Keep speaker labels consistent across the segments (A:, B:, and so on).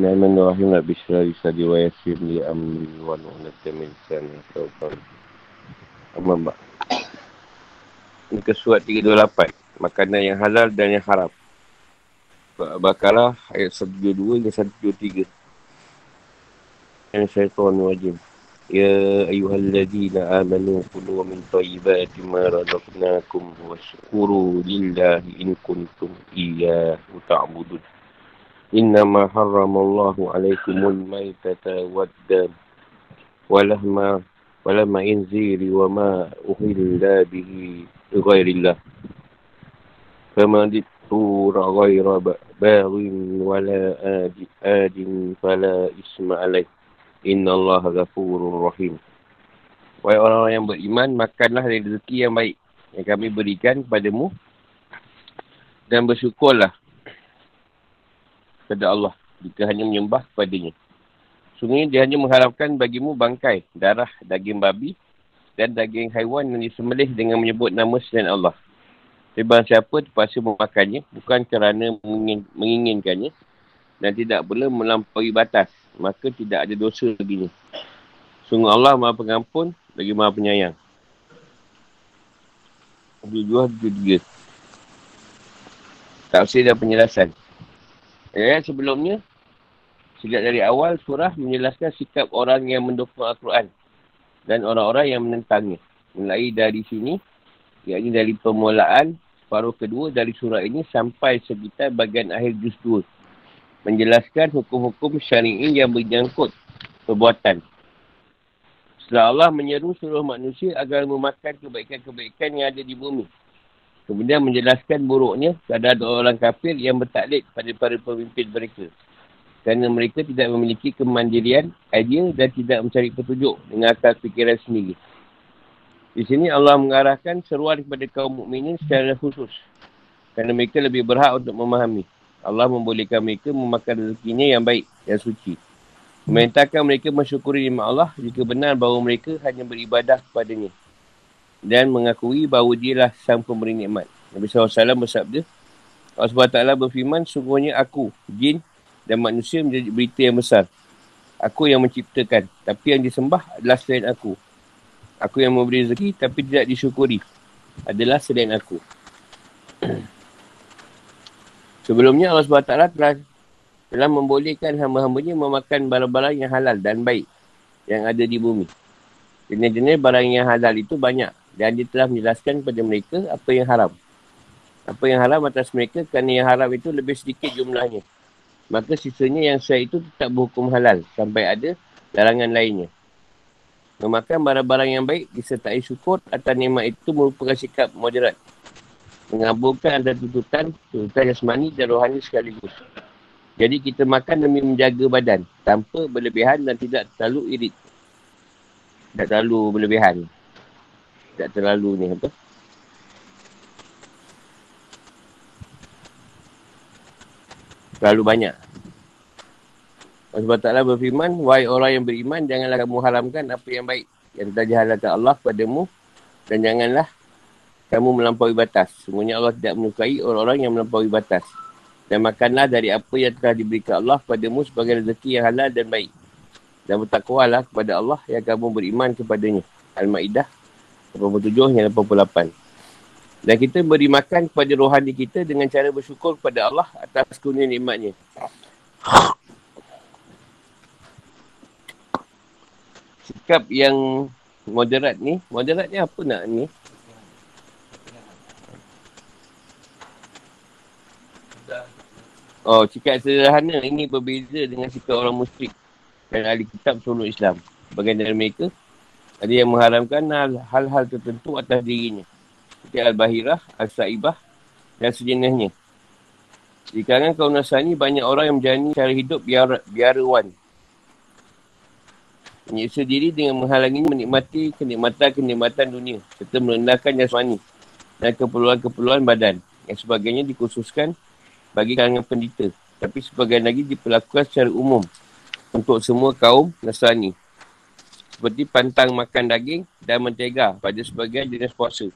A: Bismillahirrahmanirrahim. Nabi Syarah Isadi wa Yasir li amri wa nu'nata min sana. Ini ke surat 328. Makanan yang halal dan yang haram. Bakalah ayat 122 hingga 123. Yang syaitan wajib. Ya ayuhalladzina amanu kulu wa min tayyibati ma razaqnakum wa syukuru lillahi in kuntum iyyahu ta'budun. Innama harramallahu alaikumul maitata waddam walahma walama inziri wa ma uhilla bihi ghairillah. Faman dittura ghaira baghin wala adin fala isma alaih. Inna Allah ghafurur rahim. Wahai orang-orang yang beriman, makanlah rezeki yang baik yang kami berikan kepadamu dan bersyukurlah kepada Allah jika hanya menyembah kepadanya. Sungguhnya dia hanya mengharapkan bagimu bangkai, darah, daging babi dan daging haiwan yang disembelih dengan menyebut nama selain Allah. Sebab siapa terpaksa memakannya bukan kerana menginginkannya dan tidak pula melampaui batas maka tidak ada dosa lagi ni. Sungguh Allah maha pengampun lagi maha penyayang. Dua-dua, dua-dua. Tafsir dan penjelasan. Ayat sebelumnya, sejak dari awal surah menjelaskan sikap orang yang mendukung Al-Quran dan orang-orang yang menentangnya. Mulai dari sini, iaitu dari permulaan separuh kedua dari surah ini sampai sekitar bagian akhir juz 2 menjelaskan hukum-hukum syari'i yang menyangkut perbuatan. Setelah Allah menyeru seluruh manusia agar memakan kebaikan-kebaikan yang ada di bumi. Kemudian menjelaskan buruknya keadaan orang kafir yang bertaklid pada para pemimpin mereka. Kerana mereka tidak memiliki kemandirian, idea dan tidak mencari petunjuk dengan akal fikiran sendiri. Di sini Allah mengarahkan seruan kepada kaum mukminin secara khusus. Kerana mereka lebih berhak untuk memahami. Allah membolehkan mereka memakan rezekinya yang baik, yang suci. Memerintahkan mereka mensyukuri nikmat Allah jika benar bahawa mereka hanya beribadah kepadanya. Dan mengakui bahawa dia lah sang pemberi nikmat. Nabi SAW bersabda, Allah SWT berfirman, sungguhnya aku, jin dan manusia menjadi berita yang besar. Aku yang menciptakan, tapi yang disembah adalah selain aku. Aku yang memberi rezeki, tapi tidak disyukuri. Adalah selain aku. Sebelumnya Allah SWT telah, telah membolehkan hamba-hambanya memakan barang-barang yang halal dan baik yang ada di bumi. Jenis-jenis barang yang halal itu banyak dan dia telah menjelaskan kepada mereka apa yang haram. Apa yang haram atas mereka kerana yang haram itu lebih sedikit jumlahnya. Maka sisanya yang saya itu tetap berhukum halal sampai ada larangan lainnya. Memakan barang-barang yang baik disertai syukur atas nikmat itu merupakan sikap moderat mengaburkan antara tuntutan, tuntutan jasmani dan rohani sekaligus. Jadi kita makan demi menjaga badan tanpa berlebihan dan tidak terlalu irit. Tak terlalu berlebihan. Tak terlalu ni apa? Terlalu banyak. Allah Ta'ala berfirman, Wahai orang yang beriman, janganlah kamu haramkan apa yang baik yang telah dihalalkan Allah padamu dan janganlah kamu melampaui batas. Semuanya Allah tidak menyukai orang-orang yang melampaui batas. Dan makanlah dari apa yang telah diberikan Allah kepadamu sebagai rezeki yang halal dan baik. Dan bertakwalah kepada Allah yang kamu beriman kepadanya. Al-Ma'idah 87 hingga 88. Dan kita beri makan kepada rohani kita dengan cara bersyukur kepada Allah atas kurnia nikmatnya. Sikap yang moderat ni, moderat ni apa nak ni? Oh, sikap sederhana ini berbeza dengan sikap orang musyrik dan ahli kitab seluruh Islam. Bagian dari mereka, ada yang mengharamkan hal-hal tertentu atas dirinya. Seperti Al-Bahirah, Al-Sa'ibah dan sejenisnya. Di kalangan kaum Nasrani, banyak orang yang menjalani cara hidup biar, biarawan. Menyiksa diri dengan menghalangi menikmati kenikmatan-kenikmatan dunia serta merendahkan jasmani dan keperluan-keperluan badan yang sebagainya dikhususkan bagi kalangan pendeta. Tapi sebagian lagi diperlakukan secara umum untuk semua kaum Nasrani. Seperti pantang makan daging dan mentega pada sebagian jenis puasa.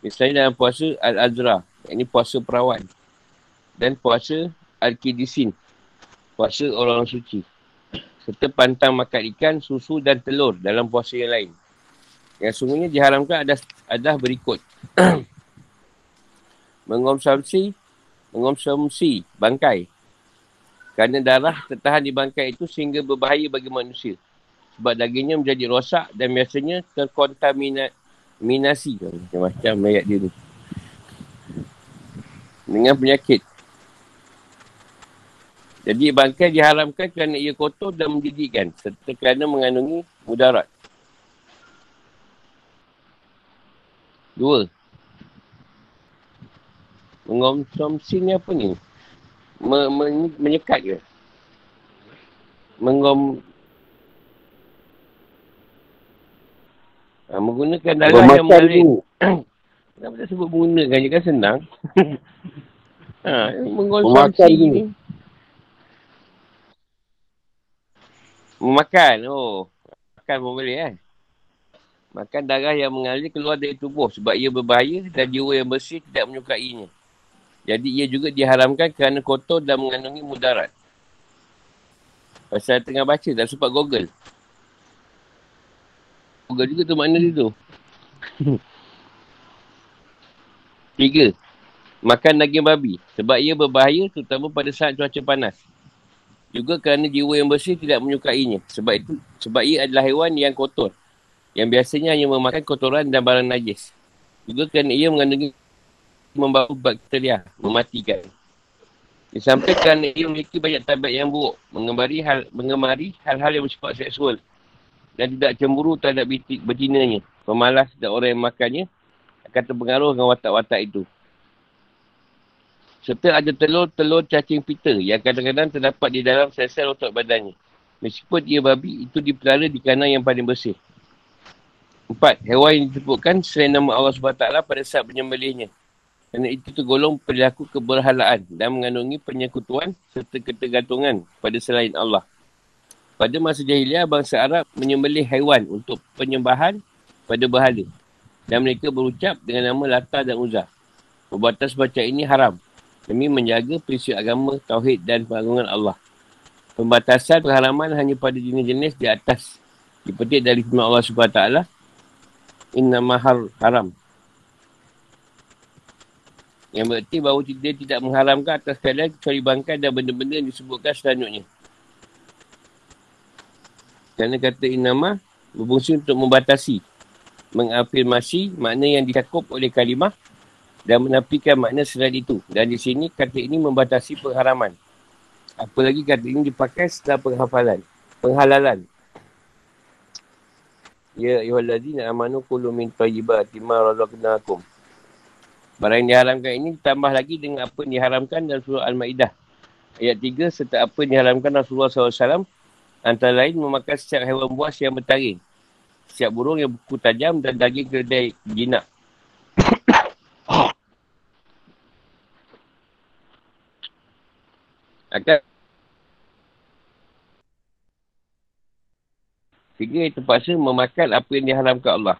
A: Misalnya dalam puasa Al-Azra, ini puasa perawan. Dan puasa Al-Kidisin, puasa orang suci. Serta pantang makan ikan, susu dan telur dalam puasa yang lain. Yang sungguhnya diharamkan ada ada berikut. mengonsumsi mengonsumsi bangkai. Kerana darah tertahan di bangkai itu sehingga berbahaya bagi manusia. Sebab dagingnya menjadi rosak dan biasanya terkontaminasi. Macam-macam mayat dia ni. Dengan penyakit. Jadi bangkai diharamkan kerana ia kotor dan mendidikkan. Serta kerana mengandungi mudarat. Dua. Mengonsumsi ni apa ni? Me, menyekat ke? Mengom... Ha, menggunakan darah yang mengalir. Kenapa tak sebut menggunakan je kan senang? ha, mengonsumsi ni. Memakan. Oh. Makan pun boleh kan? Eh? Makan darah yang mengalir keluar dari tubuh sebab ia berbahaya dan jiwa yang bersih tidak menyukainya. Jadi ia juga diharamkan kerana kotor dan mengandungi mudarat. Pasal tengah baca tak sempat Google. Google juga tu makna dia tu. Tiga. Makan daging babi. Sebab ia berbahaya terutama pada saat cuaca panas. Juga kerana jiwa yang bersih tidak menyukainya. Sebab itu sebab ia adalah haiwan yang kotor yang biasanya hanya memakan kotoran dan barang najis. Juga kerana ia mengandungi membawa bakteria, mematikan. Disampaikan ia memiliki banyak tabiat yang buruk, mengemari hal mengemari hal-hal yang bersifat seksual dan tidak cemburu terhadap betinanya. Pemalas dan orang yang makannya akan terpengaruh dengan watak-watak itu. Serta ada telur-telur cacing pita yang kadang-kadang terdapat di dalam sel-sel otak badannya. Meskipun ia babi, itu dipelara di kanan yang paling bersih. Empat, hewan yang disebutkan selain nama Allah SWT pada saat penyembelihnya. Kerana itu tergolong perilaku keberhalaan dan mengandungi penyekutuan serta ketergantungan pada selain Allah. Pada masa jahiliah, bangsa Arab menyembelih haiwan untuk penyembahan pada berhala. Dan mereka berucap dengan nama Lata dan Uzah. Perbuatan semacam ini haram. Demi menjaga prinsip agama, tauhid dan pengagungan Allah. Pembatasan pengharaman hanya pada jenis-jenis di atas. Dipetik dari firman Allah SWT inna mahar haram. Yang berarti bahawa dia tidak mengharamkan atas kalian kecuali bangkai dan benda-benda yang disebutkan selanjutnya. Kerana kata inama berfungsi untuk membatasi, mengafirmasi makna yang dicakup oleh kalimah dan menafikan makna selain itu. Dan di sini kata ini membatasi pengharaman. Apalagi kata ini dipakai setelah penghafalan, penghalalan. Ya ayuhallazina amanu kulu min tayyibati ma razaqnakum. Barang yang diharamkan ini ditambah lagi dengan apa yang diharamkan dalam surah Al-Ma'idah. Ayat 3 serta apa yang diharamkan Rasulullah SAW antara lain memakan setiap hewan buas yang bertaring. Setiap burung yang buku tajam dan daging keledai jinak. Akan Sehingga ia terpaksa memakan apa yang diharamkan Allah.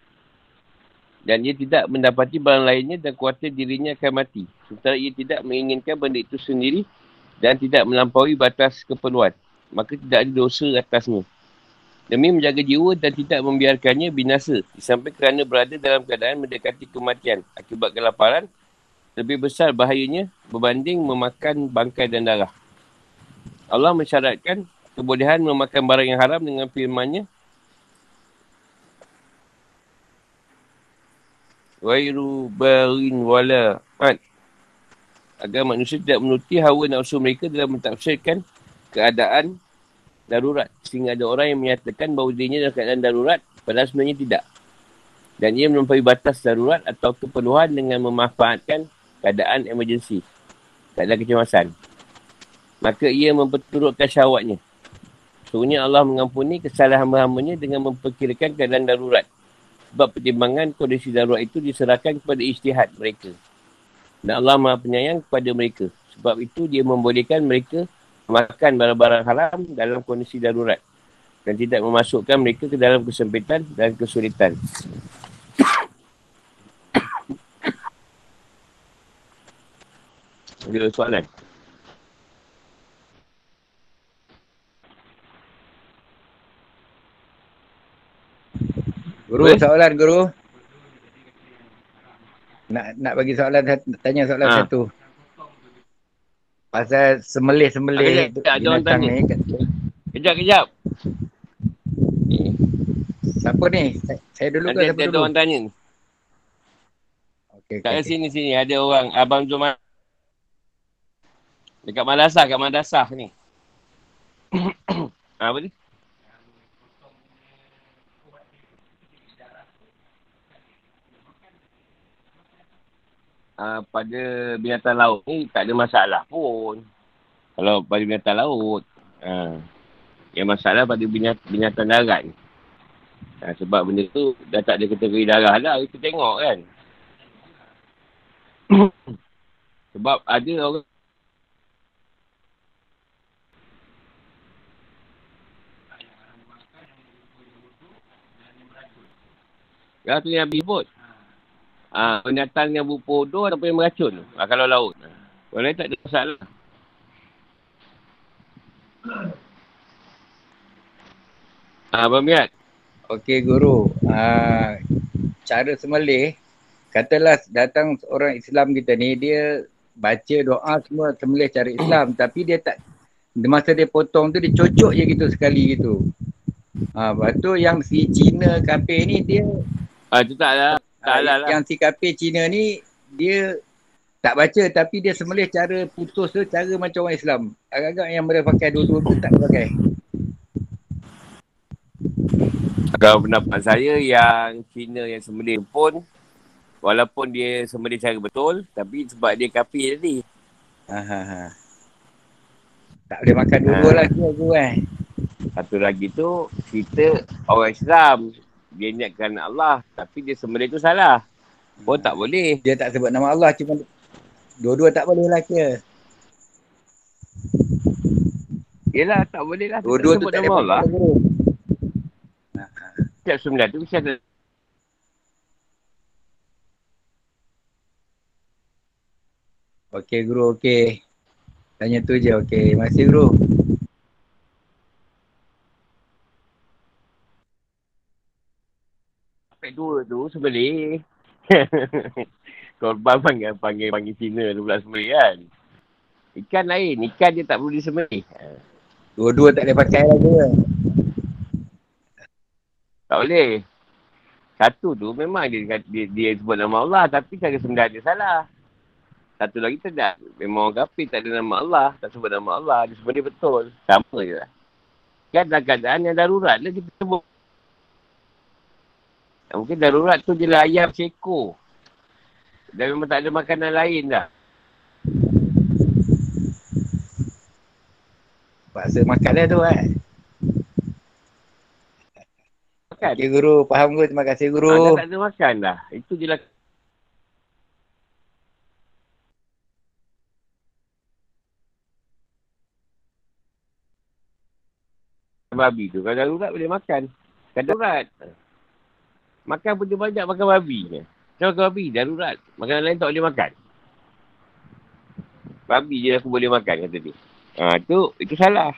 A: Dan ia tidak mendapati barang lainnya dan kuasa dirinya akan mati. Sementara ia tidak menginginkan benda itu sendiri dan tidak melampaui batas keperluan. Maka tidak ada dosa atasnya. Demi menjaga jiwa dan tidak membiarkannya binasa. Sampai kerana berada dalam keadaan mendekati kematian akibat kelaparan. Lebih besar bahayanya berbanding memakan bangkai dan darah. Allah mensyaratkan kebolehan memakan barang yang haram dengan firmannya Wairu barin wala. Agar manusia tidak menuti hawa nafsu mereka dalam mentafsirkan keadaan darurat. Sehingga ada orang yang menyatakan bahawa dirinya dalam keadaan darurat. Padahal sebenarnya tidak. Dan ia melampaui batas darurat atau keperluan dengan memanfaatkan keadaan emergensi. Keadaan kecemasan. Maka ia memperturutkan syawatnya. Sebenarnya Allah mengampuni kesalahan hamba-hambanya dengan memperkirakan keadaan darurat. Sebab pertimbangan kondisi darurat itu diserahkan kepada istihad mereka. Dan Allah maha penyayang kepada mereka. Sebab itu dia membolehkan mereka makan barang-barang haram dalam kondisi darurat dan tidak memasukkan mereka ke dalam kesempitan dan kesulitan. Ada soalan?
B: Guru, Boleh? soalan guru. Nak nak bagi soalan, tanya soalan ah. ha. satu. Pasal semelih-semelih
A: binatang ni. Kejap, kejap.
B: Siapa ni? Saya dulu ke siapa
A: dulu? Ada orang tanya ni. Okay, Kat okay, sini, okay. sini ada orang. Abang Jumat. Dekat madrasah, kat madrasah ni. Apa ni? Uh, pada binatang laut ni tak ada masalah pun. Kalau pada binatang laut. Uh, yang masalah pada binatang, binatang darat ni. Uh, sebab benda tu dah tak ada kategori darah lah. Kita tengok kan. sebab ada orang Ya tu yang bibut. Ha, binatang yang berpodoh ataupun yang meracun. Ha, kalau laut. Kalau lain tak ada masalah. Ah, ha, Miat.
B: Okey, Guru. Ah, cara semelih, katalah datang orang Islam kita ni, dia baca doa semua semelih cara Islam. tapi dia tak, masa dia potong tu, dia cocok je gitu sekali gitu. Ah, ha, lepas tu yang si Cina kape ni, dia...
A: Ah, tu tak lah. Tak lah.
B: Yang kafir Cina ni dia tak baca tapi dia semelih cara putus tu cara macam orang Islam. Agak-agak yang mereka pakai dua-dua tu tak pakai.
A: Kalau pendapat saya yang Cina yang semelih pun walaupun dia semelih cara betul tapi sebab dia kafir tadi. Ha, ha, ha.
B: Tak boleh makan dua-dua ha. lah tu eh.
A: Satu lagi tu kita orang Islam dia niatkan Allah tapi dia sembelih tu salah. Pun tak boleh.
B: Dia tak sebut nama Allah cuma dua-dua tak boleh lah kira.
A: Yelah tak boleh lah.
B: Dua-dua tu tak nama Allah.
A: Setiap sembelih tu mesti ada
B: Okey guru okey. Tanya tu je okey. Masih guru.
A: Sampai dua tu sebeli. Korban panggil, panggil, panggil Cina tu pula sembelih kan. Ikan lain. Ikan dia tak perlu disembelih.
B: Dua-dua tak boleh pakai lagi ke?
A: Tak boleh. Satu tu memang dia, dia, dia sebut nama Allah tapi cara sembelih dia salah. Satu lagi tidak. Memang orang kafir tak ada nama Allah. Tak sebut nama Allah. Dia sembelih betul. Sama je lah. Kan dalam keadaan yang darurat lah kita sebut Mungkin darurat tu lah ayam seko. Dan memang tak ada makanan lain dah.
B: Paksa makan dah tu eh. Makan. Okay, guru. Faham guru. Terima kasih guru.
A: Ah, tak ada makan dah. Itu je lah. Babi tu. Kalau darurat boleh makan. Kan darurat. Makan pun dia banyak makan babi je. Macam makan babi, darurat. Makanan lain tak boleh makan. Babi je aku boleh makan kata dia. Ha, tu, itu salah.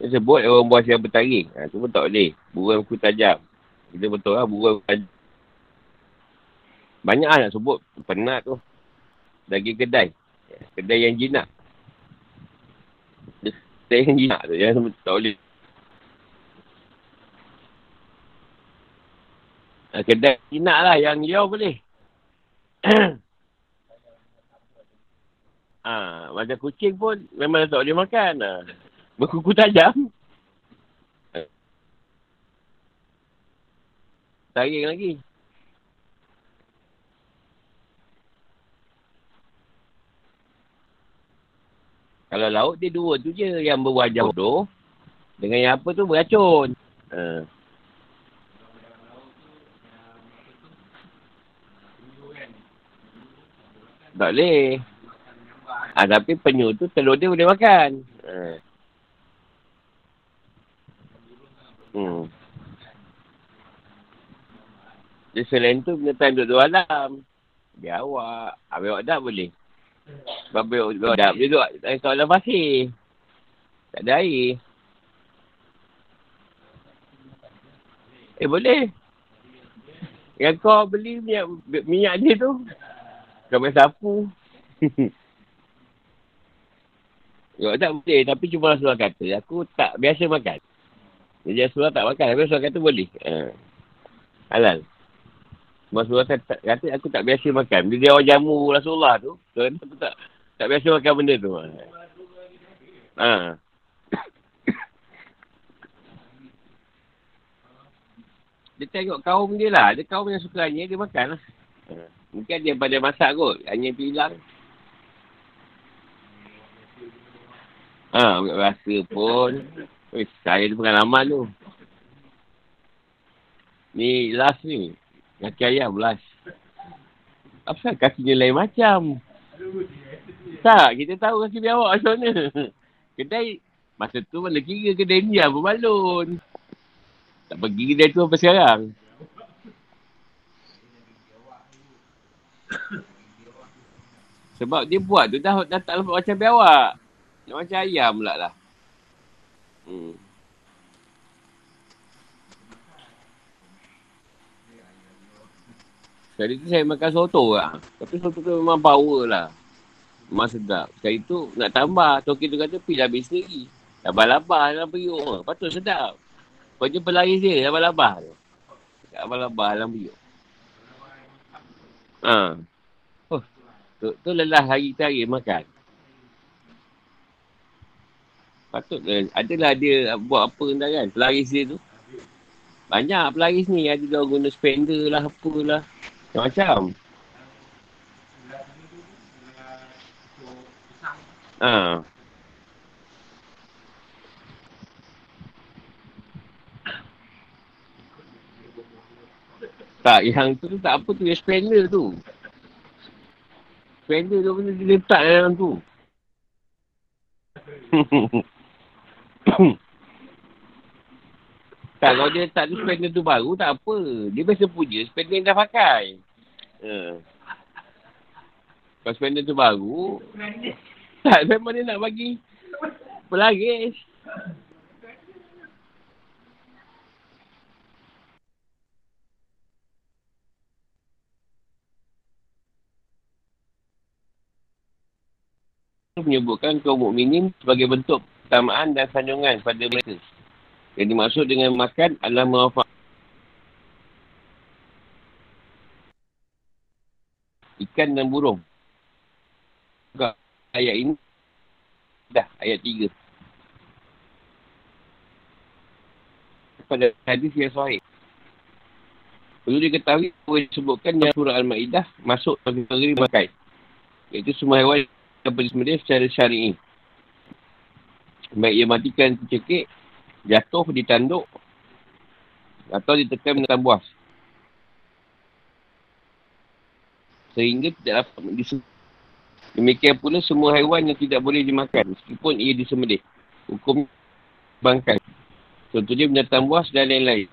A: Dia sebut orang buas yang bertaring. Ha, tu pun tak boleh. Burung aku tajam. Kita betul lah burung tajam. Banyak lah nak sebut. Penat tu. Daging kedai. Kedai yang jinak. Kedai yang jinak tu. Yang tak boleh. Ah, kedai jinak lah. Yang liau boleh. Ha, macam kucing pun memang tak boleh makan. Ha. Berkuku tajam. Taring lagi. Kalau laut dia dua tu je yang berwajah bodoh. Dengan yang apa tu beracun. Ha. Tak boleh. Ha, tapi penyu tu telur dia boleh makan. Ha. Hmm. Dia selain tu binatang duduk dalam. Biar awak. Habis awak tak boleh. Biar awak tak. Dia duduk soalan pasir. Tak ada air. Eh boleh. Yang kau beli minyak, minyak dia tu. Kau main sapu. Ya, tak boleh. Tapi cuma Rasulullah kata. Aku tak biasa makan. Jadi Rasulullah tak makan. Tapi Rasulullah kata boleh. Ha. Halal. Rasulullah kata, kata aku tak biasa makan. Bila dia orang jamu Rasulullah tu. Aku tak, tak biasa makan benda tu. Ha. Dia tengok kaum dia lah. Dia kaum yang suka hanya dia makan lah. Ha. Mungkin dia pada masak kot. Hanya tu hilang. Ha, ambil rasa pun. Saya tu pengalaman tu. Ni last ni. Kaki ayam last. Apa kakinya lain macam? Tak, kita tahu kaki biawak macam mana. Kedai, masa tu mana kira kedai ni apa balon. Tak pergi kedai tu apa sekarang. Sebab dia buat tu dah, dah tak lepas macam biawak. Macam ayam pula lah. Hmm. Sekali tu saya makan soto lah. Tapi soto tu memang power lah. Memang sedap. Sekali tu nak tambah. Toki tu kata pergi habis sendiri. Labah-labah dalam periuk. Patut sedap. Kau jumpa lari dia. Labah-labah tu. Labah-labah dalam periuk. Ha. Oh, tu, tu lelah hari terakhir makan. Patut ke? Adalah dia buat apa entah kan. Pelaris dia tu. Banyak pelaris ni. Ada dia guna spender lah. Apalah. Macam-macam. Ha. Tak, yang tu tak apa tu. Yang spender tu. Spender tu benda dia letak dalam tu. tak, kalau dia tak ada spender tu baru, tak apa. Dia biasa puja spender yang dah pakai. Uh. Kalau spender tu baru, tak, memang dia nak bagi pelagis. menyebutkan kaum mukminin sebagai bentuk pertamaan dan sanjungan pada mereka. Yang dimaksud dengan makan adalah mewafak. Ikan dan burung. Ayat ini. Dah, ayat tiga. Pada hadis yang sahih. Perlu diketahui boleh disebutkan yang surah Al-Ma'idah masuk bagi negeri makai. Iaitu semua hewan yang disembelih secara syari'i. Baik ia matikan tercekik, jatuh, ditanduk atau ditekan dengan buas. Sehingga tidak dapat disembelih. Demikian pula semua haiwan yang tidak boleh dimakan meskipun ia disembelih. Hukum bangkai. Contohnya binatang buas dan lain-lain.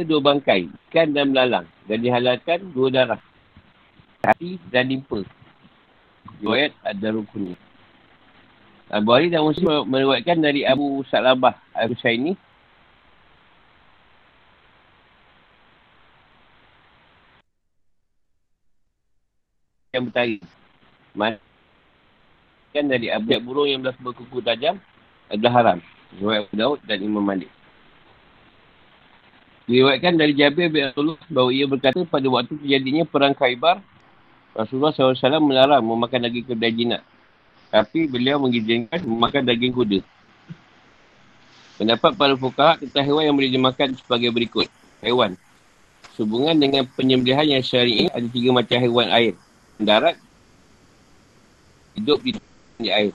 A: Kita dua bangkai, ikan dan belalang. Dan dihalalkan dua darah. Hati dan limpa. Riwayat ada rukun. Abu Ali dan Muslim meriwayatkan dari Abu Salabah Al-Husaini. Yang bertari. Kan dari Abu Burung yang belas berkuku tajam adalah haram. Riwayat Abu Daud dan Imam Malik. Diriwayatkan dari Jabir bin Abdullah bahawa ia berkata pada waktu terjadinya perang Khaybar, Rasulullah SAW melarang memakan daging kedai jinak. Tapi beliau mengizinkan memakan daging kuda. Pendapat para fukaha tentang hewan yang boleh dimakan sebagai berikut. Hewan. Sehubungan dengan penyembelihan yang syari'i ada tiga macam hewan air. Darat, hidup di air.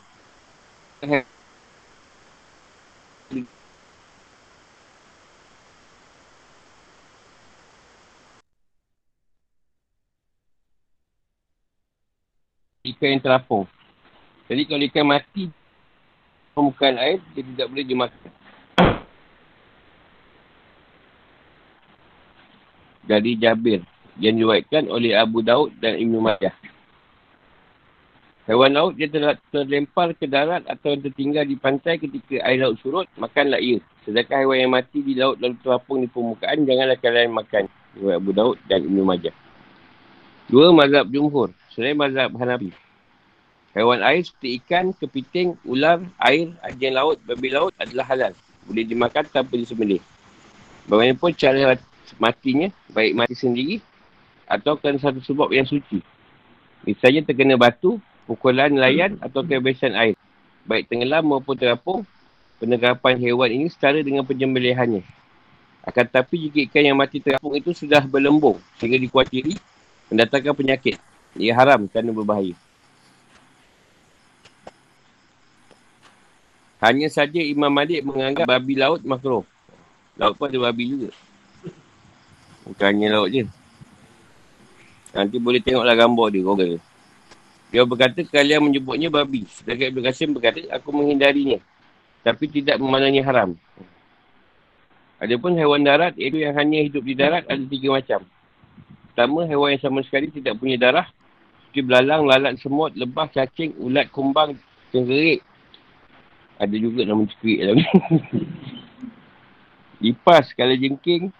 A: Ikan yang terapung. Jadi kalau ikan mati permukaan air, dia tidak boleh dimakan. Dari Jabir yang diwakilkan oleh Abu Daud dan Ibn Majah. Hewan laut dia ter- terlempar ke darat atau tertinggal di pantai ketika air laut surut, makanlah ia. Sedangkan hewan yang mati di laut lalu terapung di permukaan, janganlah kalian makan. Riwayat Abu Daud dan Ibn Majah. Dua mazhab jumhur. Selain mazhab Hanafi. Hewan air seperti ikan, kepiting, ular, air, anjing laut, babi laut adalah halal. Boleh dimakan tanpa disembelih. Bagaimanapun cara matinya, baik mati sendiri atau kerana satu sebab yang suci. Misalnya terkena batu, pukulan nelayan atau kebiasaan air. Baik tenggelam maupun terapung, penerapan hewan ini setara dengan penyembelihannya. Akan tetapi jika ikan yang mati terapung itu sudah berlembung sehingga dikuatiri mendatangkan penyakit. Ia haram kerana berbahaya. Hanya saja Imam Malik menganggap babi laut makro. Laut pun ada babi juga. Bukannya laut je. Nanti boleh tengoklah gambar dia, Google. Dia berkata, kalian menyebutnya babi. Sedangkan Ibn Qasim berkata, aku menghindarinya. Tapi tidak memaknanya haram. Adapun hewan darat, iaitu yang hanya hidup di darat, ada tiga macam. Pertama, hewan yang sama sekali tidak punya darah. Seperti belalang, lalat, semut, lebah, cacing, ulat, kumbang, cengkerik. Ada juga nama cengkerik dalam ni. Lipas, kala jengking,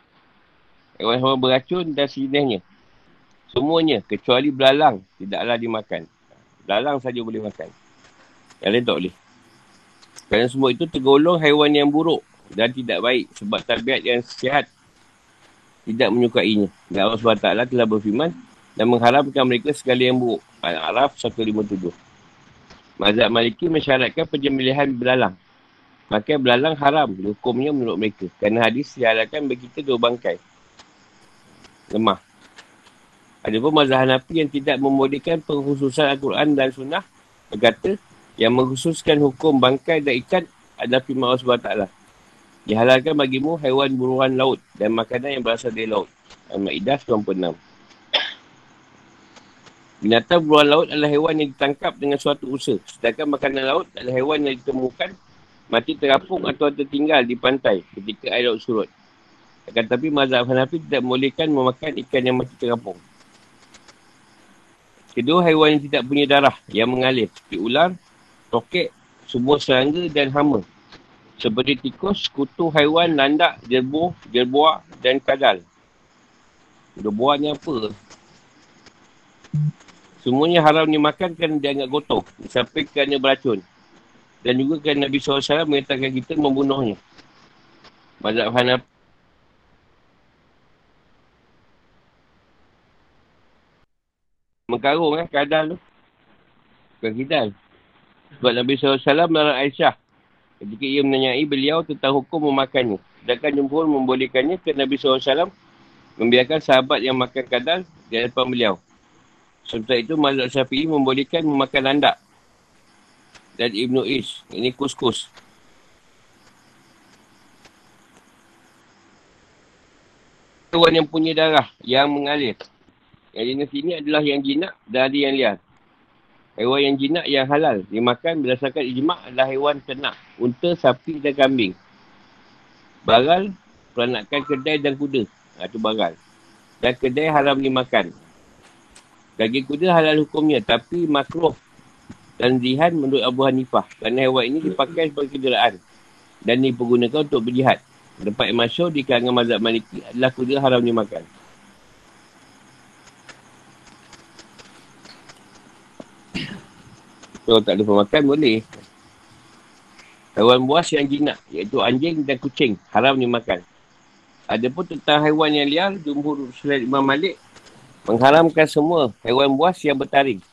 A: hewan-hewan beracun dan sejenisnya. Semuanya, kecuali belalang, tidaklah dimakan. Belalang saja boleh makan. Yang lain tak boleh. Kerana semua itu tergolong haiwan yang buruk dan tidak baik sebab tabiat yang sihat tidak menyukainya. Dan Allah SWT telah berfirman dan mengharamkan mereka segala yang buruk. Al-Araf 157. Mazhab Maliki mensyaratkan penyembelihan belalang. Maka belalang haram hukumnya menurut mereka. Kerana hadis dihalalkan bagi kita dua bangkai. Lemah. Ada pun mazhab Hanafi yang tidak membolehkan pengkhususan Al-Quran dan Sunnah berkata yang mengkhususkan hukum bangkai dan ikan adalah firman Allah SWT. Dihalalkan bagimu haiwan buruan laut dan makanan yang berasal dari laut. Al-Ma'idah 96. Binatang buruan laut adalah haiwan yang ditangkap dengan suatu usaha. Sedangkan makanan laut adalah haiwan yang ditemukan mati terapung atau tertinggal di pantai ketika air laut surut. Akan tetapi mazhab Hanafi tidak membolehkan memakan ikan yang mati terapung. Kedua haiwan yang tidak punya darah yang mengalir seperti ular, tokek, semua serangga dan hama. Seperti tikus, kutu haiwan, landak, jerbu, jerbuak dan kadal. Jerbuak ni apa? Semuanya haram dimakan kerana dianggap gotong. Sampai kerana beracun. Dan juga kerana Nabi SAW mengatakan kita membunuhnya. Mazhab Hanafi mengkarung eh, kadal tu. Bukan kidal. Sebab Nabi SAW melarang Aisyah. Ketika ia menanyai beliau tentang hukum memakannya. Sedangkan jumhur membolehkannya ke Nabi SAW membiarkan sahabat yang makan kadal di hadapan beliau. Sementara itu, Mazhab Syafi'i membolehkan memakan landak. Dan Ibnu Is. Ini kus-kus. Hewan yang punya darah yang mengalir. Yang jenis ini adalah yang jinak ada yang liar. Hewan yang jinak yang halal dimakan berdasarkan ijma' adalah hewan ternak. Unta, sapi dan kambing. Baral, peranakan kedai dan kuda. Ha, itu baral. Dan kedai haram dimakan. Daging kuda halal hukumnya tapi makruh dan zihan menurut Abu Hanifah. Kerana hewan ini dipakai sebagai kenderaan. Dan dipergunakan untuk berjihad. Tempat yang masyur di kalangan mazhab maliki adalah kuda haram dimakan. Kalau tak ada pemakan, boleh. Hewan buas yang jinak, iaitu anjing dan kucing, haram dimakan. Ada pun tentang haiwan yang liar, jumhur selain Imam Malik, mengharamkan semua haiwan buas yang bertaring.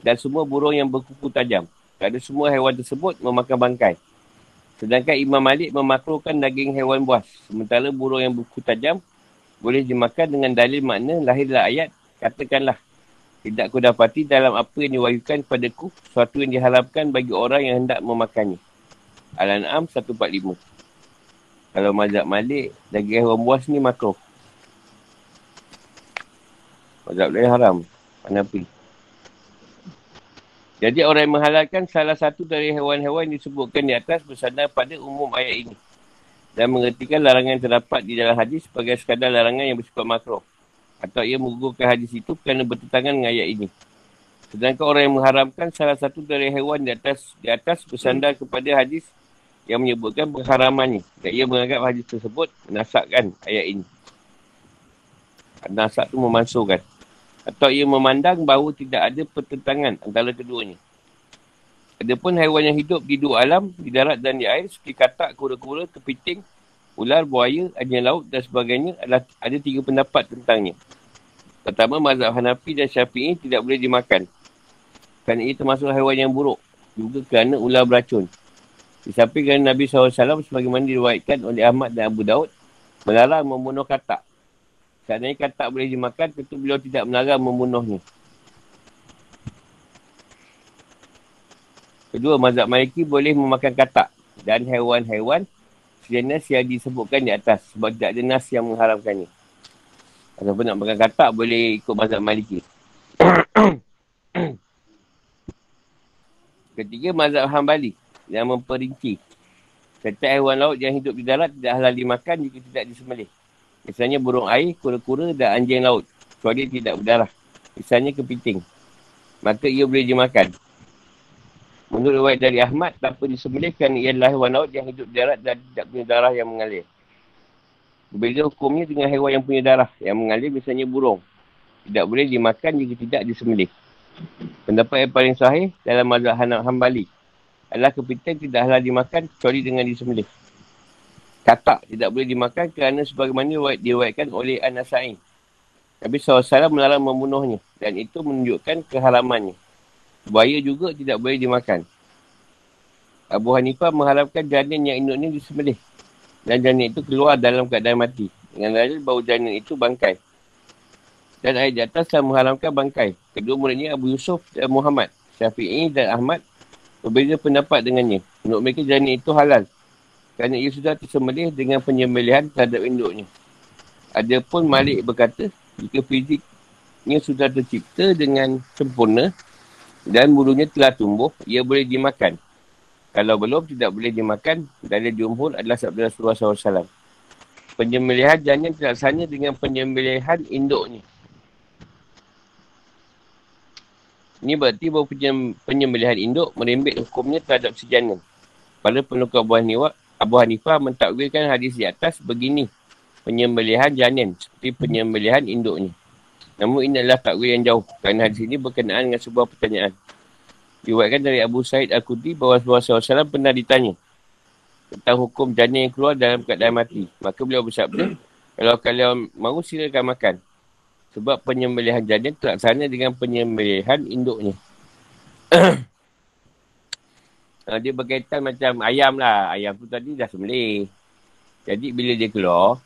A: Dan semua burung yang berkuku tajam. Kerana semua haiwan tersebut memakan bangkai. Sedangkan Imam Malik memakruhkan daging haiwan buas. Sementara burung yang berkuku tajam boleh dimakan dengan dalil makna lahirlah ayat, katakanlah tidak aku dapati dalam apa yang diwahyukan kepadaku sesuatu yang diharapkan bagi orang yang hendak memakannya. Al-An'am 145. Kalau mazhab Malik, daging hewan buas ni makruh. Mazhab lain haram. Hanafi. Jadi orang yang menghalalkan salah satu dari hewan-hewan yang disebutkan di atas bersandar pada umum ayat ini. Dan mengertikan larangan yang terdapat di dalam hadis sebagai sekadar larangan yang bersifat makro. Atau ia menggugurkan hadis itu kerana bertentangan dengan ayat ini. Sedangkan orang yang mengharamkan salah satu dari hewan di atas di atas bersandar kepada hadis yang menyebutkan pengharamannya. Dan ia menganggap hadis tersebut menasakkan ayat ini. Nasak tu memasukkan. Atau ia memandang bahawa tidak ada pertentangan antara keduanya. Ada pun haiwan yang hidup di dua alam, di darat dan di air, seperti katak, kura-kura, kepiting, ular, buaya, anjing laut dan sebagainya, adalah ada tiga pendapat tentangnya. Pertama, mazhab Hanafi dan Syafi'i tidak boleh dimakan. Kerana ia termasuk haiwan yang buruk. Juga kerana ular beracun. Di samping kerana Nabi SAW sebagaimana diriwayatkan oleh Ahmad dan Abu Daud, melarang membunuh katak. Seandainya kan tak boleh dimakan, tentu beliau tidak melarang membunuhnya. Kedua, mazhab Maliki boleh memakan katak dan haiwan-haiwan sejenis yang disebutkan di atas sebab tidak ada nas yang mengharamkannya. Kalau nak makan katak, boleh ikut mazhab Maliki. Ketiga, mazhab Hambali yang memperinci. Setiap haiwan laut yang hidup di darat tidak halal dimakan jika tidak disembelih. Misalnya burung air, kura-kura dan anjing laut. Dia tidak berdarah. Misalnya kepiting. Maka ia boleh dimakan. Menurut riwayat dari Ahmad, tanpa disembelihkan ialah hewan laut yang hidup di darat dan tidak punya darah yang mengalir. Berbeza hukumnya dengan hewan yang punya darah yang mengalir misalnya burung. Tidak boleh dimakan jika tidak disembelih. Pendapat yang paling sahih dalam mazhab Hanbali adalah kepiting tidak halal dimakan kecuali dengan disembelih katak tidak boleh dimakan kerana sebagaimana diwayatkan oleh An-Nasai. Nabi SAW melarang membunuhnya dan itu menunjukkan keharamannya. Buaya juga tidak boleh dimakan. Abu Hanifah mengharapkan janin yang induknya disembelih dan janin itu keluar dalam keadaan mati. Dengan dalil bau janin itu bangkai. Dan ayat di atas telah mengharamkan bangkai. Kedua muridnya Abu Yusuf dan Muhammad. Syafi'i dan Ahmad berbeza pendapat dengannya. Menurut mereka janin itu halal kerana ia sudah tersembelih dengan penyembelihan terhadap induknya. Ada pun Malik berkata, jika fiziknya sudah tercipta dengan sempurna dan bulunya telah tumbuh, ia boleh dimakan. Kalau belum, tidak boleh dimakan. Dari jumhur adalah sabda Rasulullah SAW. Penyembelihan janin terlaksana dengan penyembelihan induknya. Ini berarti bahawa penyembelihan induk merembet hukumnya terhadap si janin. Pada penukar buah niwak, Abu Hanifah mentakwilkan hadis di atas begini. Penyembelihan janin seperti penyembelihan induknya. Namun ini adalah takwil yang jauh. Kerana hadis ini berkenaan dengan sebuah pertanyaan. Diwakilkan dari Abu Said Al-Qudri bahawa Rasulullah SAW pernah ditanya tentang hukum janin yang keluar dalam keadaan mati. Maka beliau bersabda, kalau kalian mahu silakan makan. Sebab penyembelihan janin terlaksana dengan penyembelihan induknya. uh, dia berkaitan macam ayam lah. Ayam tu tadi dah sembelih. Jadi bila dia keluar,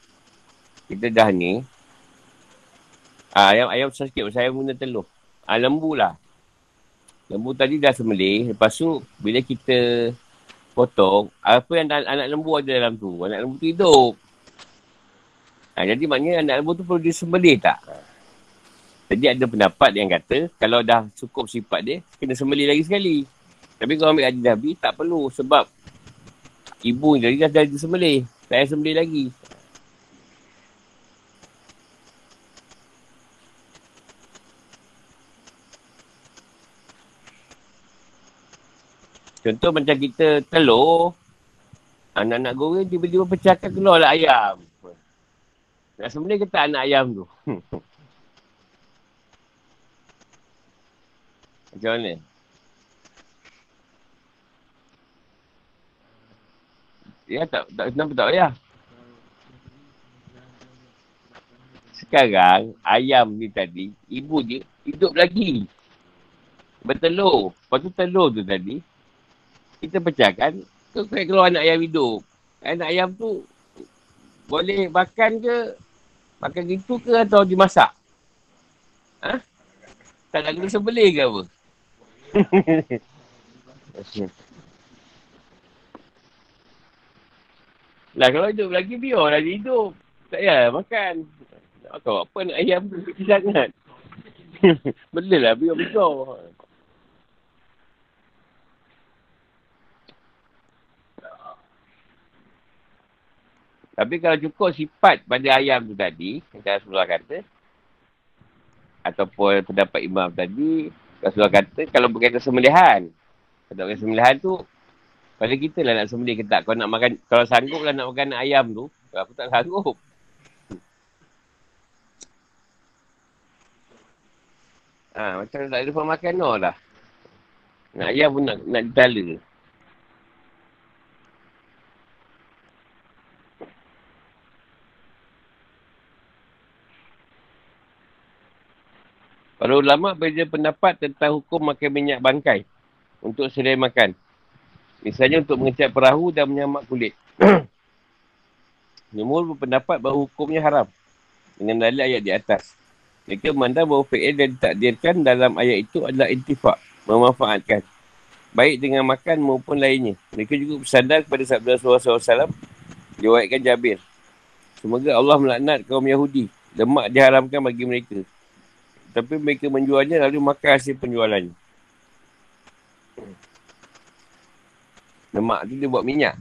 A: kita dah ni. Uh, ayam ayam sikit saya guna telur. Uh, lembu lah. Lembu tadi dah sembelih. Lepas tu bila kita potong, apa yang anak lembu ada dalam tu? Anak lembu tu hidup. Ha, jadi maknanya anak lembu tu perlu disembelih tak? Jadi ada pendapat yang kata kalau dah cukup sifat dia, kena sembelih lagi sekali. Tapi kalau ambil hadis Nabi, tak perlu sebab ibu ni dah dah disembelih. Tak payah sembelih lagi. Contoh macam kita telur, anak-anak goreng tiba-tiba pecahkan keluarlah ayam. Nak sembelih ke tak anak ayam tu? Macam mana? Ya tak, tak kenapa tak payah. Sekarang ayam ni tadi, ibu dia hidup lagi. Bertelur. Lepas tu telur tu tadi, kita pecahkan, kaya keluar anak ayam hidup. Anak ayam tu boleh makan ke, makan gitu ke atau dimasak? Ha? Tak nak kena sebelih ke apa? Lah kalau hidup lagi biar lagi hidup. Tak payah makan. Tak tahu apa nak ayam tu kecil sangat. Benda lah biar besar. Tapi kalau cukup sifat pada ayam tu tadi, macam Rasulullah kata, ataupun terdapat imam tadi, Rasulullah kata, kalau berkaitan semelihan, kalau berkaitan semelihan tu, pada kita lah nak sembelih ke tak. Kalau nak makan, kalau sanggup lah nak makan ayam tu, aku tak sanggup. Ha, macam tak ada makan no lah. Nak ayam pun nak, nak ditala. Para ulama berbeza pendapat tentang hukum makan minyak bangkai untuk sedia makan. Misalnya untuk mengecat perahu dan menyamak kulit. Numur berpendapat bahawa hukumnya haram dengan dalil ayat di atas. Mereka memandang bahawa fi'il yang ditakdirkan dalam ayat itu adalah intifak, memanfaatkan. Baik dengan makan maupun lainnya. Mereka juga bersandar kepada sabda Rasulullah SAW. Diwaikan Jabir. Semoga Allah melaknat kaum Yahudi. Lemak diharamkan bagi mereka. Tapi mereka menjualnya lalu makan hasil penjualannya. Lemak tu dia buat minyak.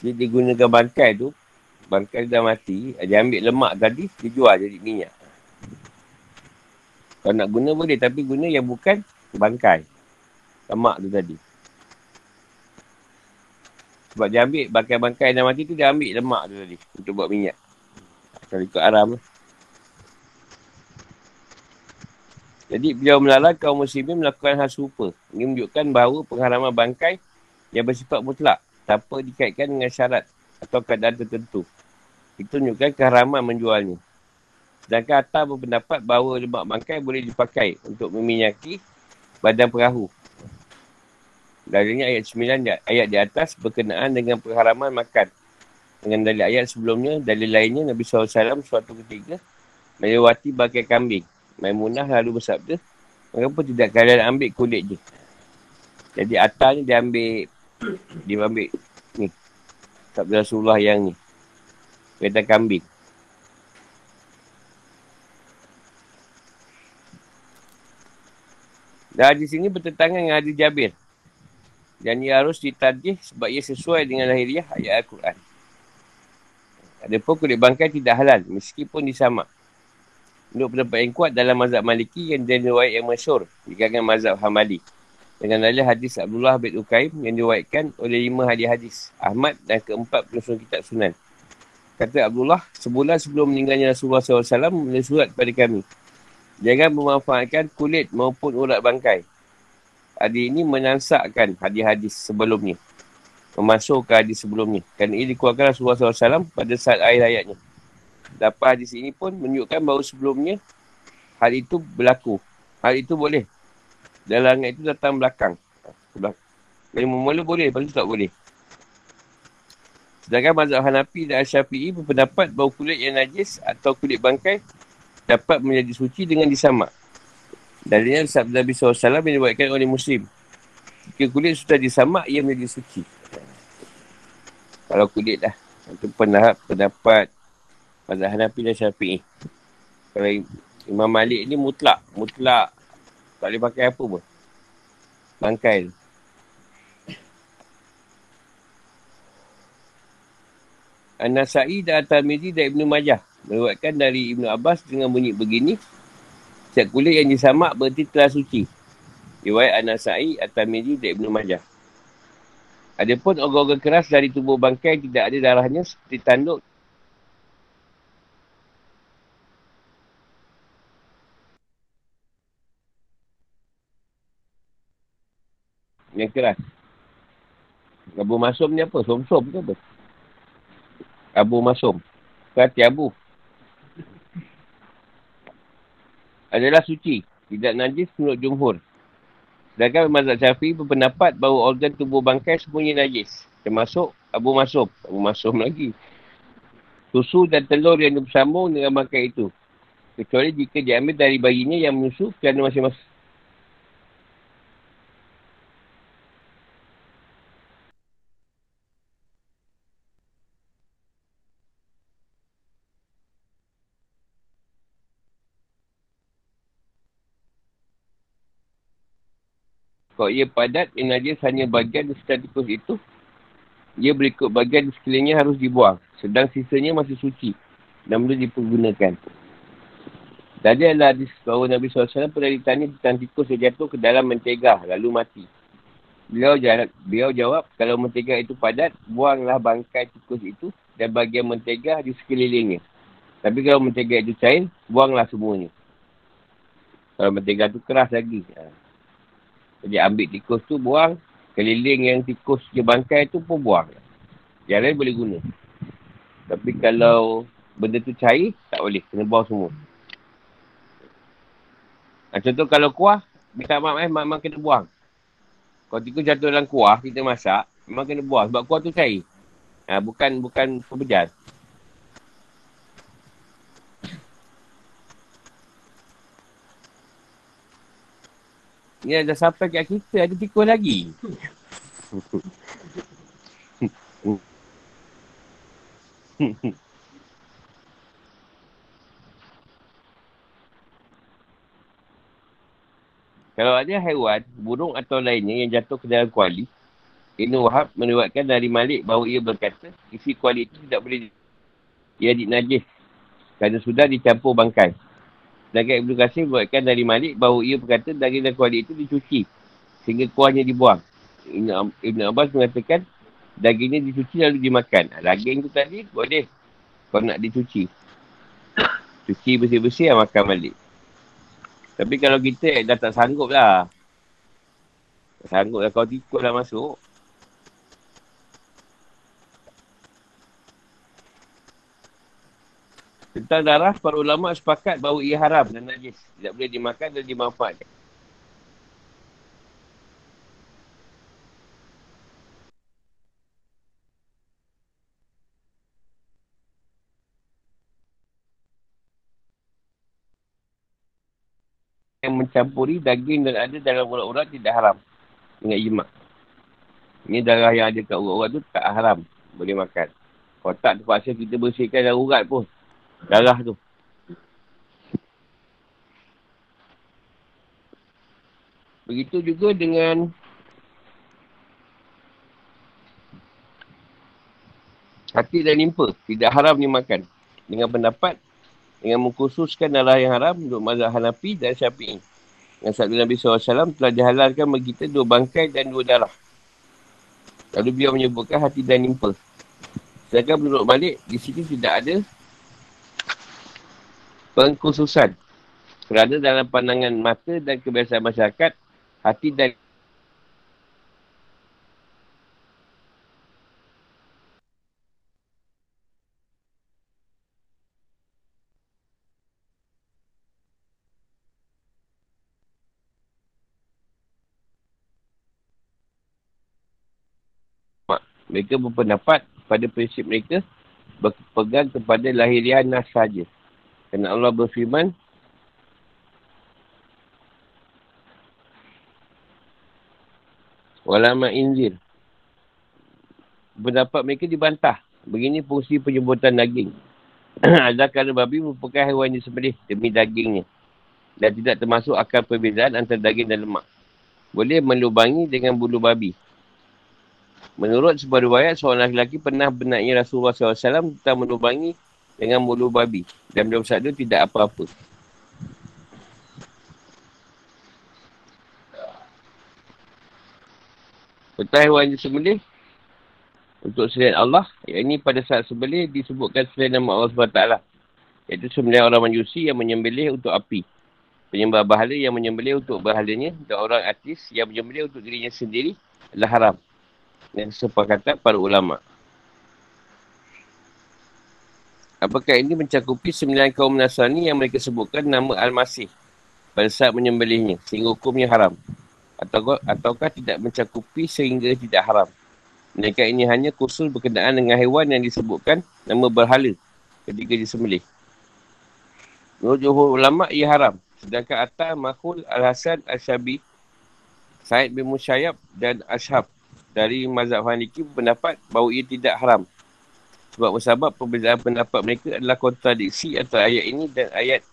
A: Dia digunakan bangkai tu. Bangkai dah mati. Dia ambil lemak tadi. Dia jual jadi minyak. Kalau nak guna boleh tapi guna yang bukan bangkai. Lemak tu tadi. Sebab dia ambil bangkai-bangkai yang mati tu dia ambil lemak tu tadi. Untuk buat minyak. Kalau ikut aram lah. Jadi beliau melarang kaum muslimin melakukan hal serupa. Ini menunjukkan bahawa pengharaman bangkai yang bersifat mutlak tanpa dikaitkan dengan syarat atau keadaan tertentu. Itu menunjukkan keharaman menjualnya. Sedangkan Atta berpendapat bahawa lemak bangkai boleh dipakai untuk meminyaki badan perahu. Dalilnya ayat 9 ayat di atas berkenaan dengan perharaman makan. Dengan dalil ayat sebelumnya, dalil lainnya Nabi SAW suatu ketika melewati bagai kambing. Maimunah lalu bersabda, mengapa tidak kalian ambil kulit je? Jadi Atta ni dia ambil, dia ambil ni. Sabda Rasulullah yang ni. Kereta kambing. Dan hadis ini bertentangan dengan hadis Jabir. Dan ia harus ditarjih sebab ia sesuai dengan lahiriah ayat Al-Quran. Adapun kulit bangkai tidak halal meskipun disamak. Menurut pendapat yang kuat dalam mazhab maliki yang dia riwayat yang masyur di kalangan mazhab hamali. Dengan dalil hadis Abdullah bin Ukaim yang diwayatkan oleh lima hadis-hadis Ahmad dan keempat penusul kitab sunan. Kata Abdullah, sebulan sebelum meninggalnya Rasulullah SAW menulis surat kepada kami. Jangan memanfaatkan kulit maupun urat bangkai. Hadis ini menansakkan hadis-hadis sebelumnya. Memasukkan hadis sebelumnya. Kerana ini dikeluarkan Rasulullah SAW pada saat akhir hayatnya. Dapat hadis ini pun menunjukkan bahawa sebelumnya hal itu berlaku. Hal itu boleh. Dalam itu datang belakang. Kalau memula boleh, lepas tak boleh. Sedangkan mazhab Hanafi dan Syafi'i berpendapat bahawa kulit yang najis atau kulit bangkai dapat menjadi suci dengan disamak. Dalilnya sabda Nabi SAW yang dibuatkan oleh Muslim. Jika kulit sudah disamak, ia menjadi suci. Kalau kulit lah. Itu pendapat, pendapat Mazhab Hanafi dan Syafi'i. Kalau Imam Malik ni mutlak. Mutlak. Tak boleh pakai apa pun. Bangkai tu. An-Nasai dan At-Tirmidzi dan Ibn Majah Meruatkan dari Ibnu Abbas dengan bunyi begini. Setiap kulit yang disamak berarti telah suci. Riwayat An-Nasai, At-Tamiri dan Ibnu Majah. Adapun organ-organ keras dari tubuh bangkai tidak ada darahnya seperti tanduk yang keras. Abu Masum ni apa? Som-som ke apa? Abu Masum. Kati Abu. Adalah suci. Tidak najis menurut jumhur. Sedangkan mazhab syafi'i berpendapat bahawa organ tubuh bangkai semuanya najis. Termasuk Abu Masum. Abu Masum lagi. Susu dan telur yang bersambung dengan bangkai itu. Kecuali jika diambil dari bayinya yang menyusu kerana masing-masing Kalau ia padat, ia najis hanya bagian sekitar tikus itu. Ia berikut bagian di sekelilingnya harus dibuang. Sedang sisanya masih suci. Dan boleh dipergunakan. Tadi adalah hadis bahawa Nabi SAW pernah ditanya tentang tikus yang jatuh ke dalam mentega lalu mati. Beliau jawab, beliau jawab kalau mentega itu padat, buanglah bangkai tikus itu dan bagian mentega di sekelilingnya. Tapi kalau mentega itu cair, buanglah semuanya. Kalau mentega tu keras lagi. Ha. Jadi ambil tikus tu buang, keliling yang tikus je bangkai tu pun buang. Yang lain boleh guna. Tapi kalau benda tu cair, tak boleh. Kena buang semua. Ha, contoh kalau kuah, minta maaf eh, mak kena buang. Kalau tikus jatuh dalam kuah, kita masak, memang kena buang. Sebab kuah tu cair. Ha, bukan bukan pembejan. Ni dah sampai kat kita, ada tikus lagi. Kalau ada haiwan, burung atau lainnya yang jatuh ke dalam kuali, Ibn Wahab meriwayatkan dari Malik bahawa ia berkata, isi kuali itu tidak boleh ia najis kerana sudah dicampur bangkai. Sedangkan Ibn Qasir meriwayatkan dari Malik bahawa ia berkata daging dan kuali itu dicuci sehingga kuahnya dibuang. Ibn Abbas mengatakan dagingnya dicuci lalu dimakan. Daging tu tadi boleh kalau nak dicuci. Cuci bersih-bersih makan balik. Tapi kalau kita dah tak sanggup lah. Tak sanggup lah. Kalau tikus dah masuk. Tentang darah, para ulama sepakat bahawa ia haram dan najis. Tidak boleh dimakan dan dimanfaatkan. yang mencampuri daging dan ada dalam urat-urat tidak haram. Ingat jimat. Ini darah yang ada kat urat-urat tu tak haram. Boleh makan. Kalau tak terpaksa kita bersihkan dalam urat pun. Darah tu. Begitu juga dengan hati dan limpa. Tidak haram dimakan. Dengan pendapat dengan mengkhususkan darah yang haram untuk mazhab Hanafi dan Syafi'i. Yang sabda Nabi SAW telah dihalalkan bagi kita dua bangkai dan dua darah. Lalu beliau menyebutkan hati dan nimpa. Sedangkan menurut Malik, di sini tidak ada pengkhususan. Kerana dalam pandangan mata dan kebiasaan masyarakat, hati dan Mereka berpendapat pada prinsip mereka berpegang kepada lahiriah nas sahaja. Kerana Allah berfirman, Walama inzir. Pendapat mereka dibantah. Begini fungsi penyebutan daging. Ada kerana babi merupakan haiwan yang disembelih demi dagingnya. Dan tidak termasuk akal perbezaan antara daging dan lemak. Boleh melubangi dengan bulu babi. Menurut sebuah riwayat, seorang lelaki pernah benaknya Rasulullah SAW tentang menubangi dengan bulu babi. Dan beliau bersabda tidak apa-apa. Tentang hewan yang untuk selain Allah, yang ini pada saat sembelih disebutkan selain nama Allah SWT. Iaitu sembelih orang manusia yang menyembelih untuk api. Penyembah bahala yang menyembelih untuk bahalanya dan orang artis yang menyembelih untuk dirinya sendiri adalah haram dan sepakatan para ulama. Apakah ini mencakupi sembilan kaum Nasrani yang mereka sebutkan nama Al-Masih pada saat menyembelihnya sehingga hukumnya haram? Atau, ataukah tidak mencakupi sehingga tidak haram? Mereka ini hanya khusus berkenaan dengan hewan yang disebutkan nama berhala ketika disembelih. Menurut Johor ulama, ia haram. Sedangkan Atta, Mahul, Al-Hasan, Al-Syabi, Said bin Musyayab dan Ashab dari mazhab Haniki berpendapat bahawa ia tidak haram. Sebab bersabab perbezaan pendapat mereka adalah kontradiksi antara ayat ini dan ayat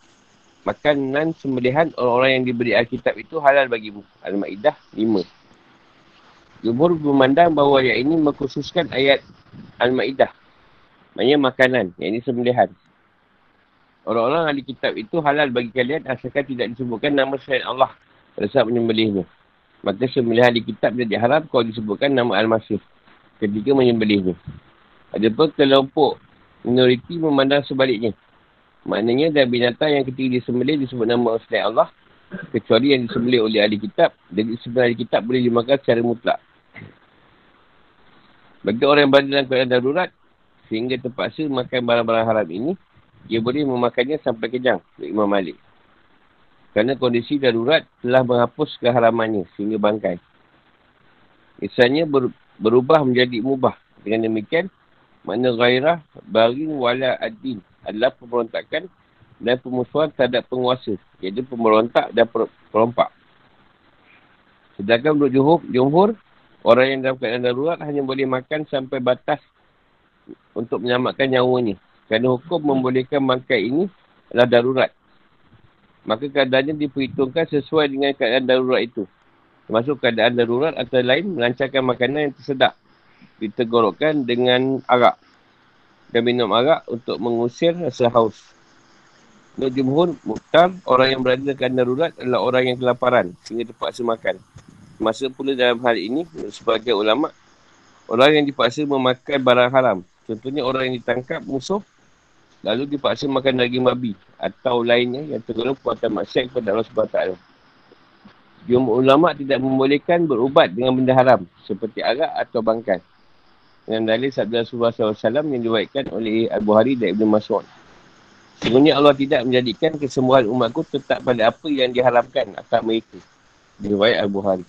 A: makanan sembelihan orang-orang yang diberi Alkitab itu halal bagimu. Al-Ma'idah 5. Jumhur memandang bahawa ayat ini mengkhususkan ayat Al-Ma'idah. Maksudnya makanan, yang ini sembelihan. Orang-orang ahli kitab itu halal bagi kalian asalkan tidak disebutkan nama selain Allah pada saat menyembelihnya. Maka sembelihan ahli kitab jadi haram kalau disebutkan nama Al-Masih ketika menyembelihnya. Ada pun kelompok minoriti memandang sebaliknya. Maknanya dan binatang yang ketika disembelih disebut nama selain Allah kecuali yang disembelih oleh ahli kitab. Jadi sebenarnya ahli kitab boleh dimakan secara mutlak. Bagi orang yang berada dalam keadaan darurat sehingga terpaksa makan barang-barang haram ini, dia boleh memakannya sampai kejang Imam Malik. Kerana kondisi darurat telah menghapus keharamannya sehingga bangkai. Misalnya ber, berubah menjadi mubah. Dengan demikian, makna gairah barin wala ad-din adalah pemberontakan dan pemusuhan terhadap penguasa. Iaitu pemberontak dan perompak. Sedangkan menurut jumhur, orang yang dalam keadaan darurat hanya boleh makan sampai batas untuk menyelamatkan nyawanya. Kerana hukum membolehkan bangkai ini adalah darurat. Maka keadaannya diperhitungkan sesuai dengan keadaan darurat itu. Termasuk keadaan darurat antara lain melancarkan makanan yang tersedak. Ditergorokkan dengan arak dan minum arak untuk mengusir rasa haus. Menurut Jumhur, Mukhtar, orang yang berada dalam darurat adalah orang yang kelaparan sehingga terpaksa makan. Masa pula dalam hal ini, sebagai ulama, orang yang dipaksa memakan barang haram. Contohnya orang yang ditangkap musuh, lalu dipaksa makan daging babi atau lainnya yang tergolong perbuatan maksiat kepada Allah SWT. Jumhur ulama tidak membolehkan berubat dengan benda haram seperti arak atau bangkai dengan dalil sabda Rasulullah SAW yang diwaikan oleh Al-Buhari dan Ibn Mas'ud. Sebenarnya Allah tidak menjadikan kesembuhan umatku tetap pada apa yang diharapkan atas mereka. Diwaik Al-Buhari.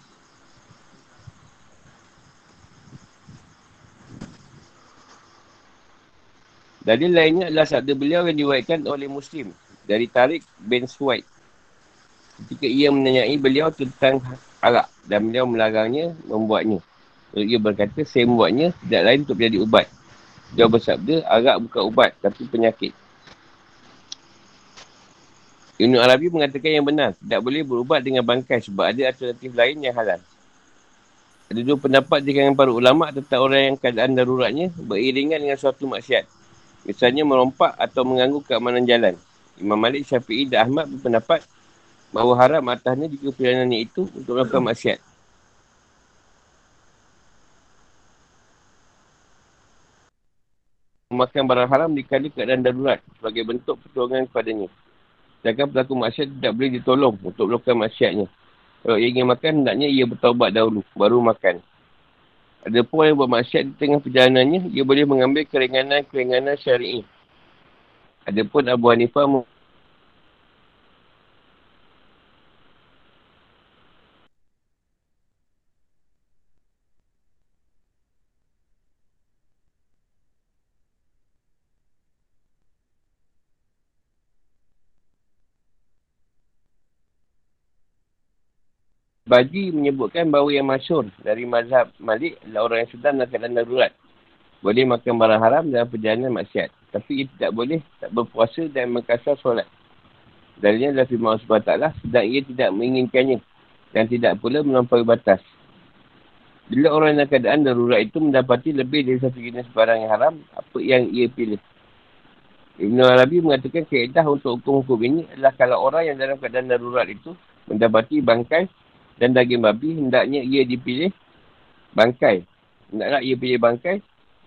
A: Dalil lainnya adalah sabda beliau yang diwaikan oleh Muslim dari Tariq bin Suwaid. Ketika ia menanyai beliau tentang arak dan beliau melarangnya membuatnya. Lalu ia berkata, saya membuatnya tidak lain untuk menjadi ubat. Dia bersabda, arak bukan ubat, tapi penyakit. Ibn Arabi mengatakan yang benar, tidak boleh berubat dengan bangkai sebab ada alternatif lain yang halal. Ada dua pendapat di kalangan para ulama' tentang orang yang keadaan daruratnya beriringan dengan suatu maksiat. Misalnya merompak atau mengganggu keamanan jalan. Imam Malik, Syafi'i dan Ahmad berpendapat bahawa haram atasnya jika perjalanannya itu untuk melakukan maksiat. Memakan barang haram dikali keadaan darurat sebagai bentuk pertolongan kepadanya. Sedangkan pelaku maksiat tidak boleh ditolong untuk melakukan maksiatnya. Kalau ia ingin makan, hendaknya ia bertaubat dahulu, baru makan. Ada pun yang buat maksiat di tengah perjalanannya, ia boleh mengambil keringanan-keringanan syari'i. Ada pun Abu Hanifah Baji menyebutkan bahawa yang masyur dari mazhab Malik adalah orang yang sedang dalam keadaan darurat. Boleh makan barang haram dalam perjalanan maksiat. Tapi ia tidak boleh tak berpuasa dan mengkasar solat. Dalilnya adalah firman Allah SWT sedang ia tidak menginginkannya dan tidak pula melampaui batas. Bila orang dalam keadaan darurat itu mendapati lebih dari satu jenis barang yang haram, apa yang ia pilih? Ibn Arabi mengatakan keedah untuk hukum-hukum ini adalah kalau orang yang dalam keadaan darurat itu mendapati bangkai dan daging babi hendaknya ia dipilih bangkai. Hendaklah ia pilih bangkai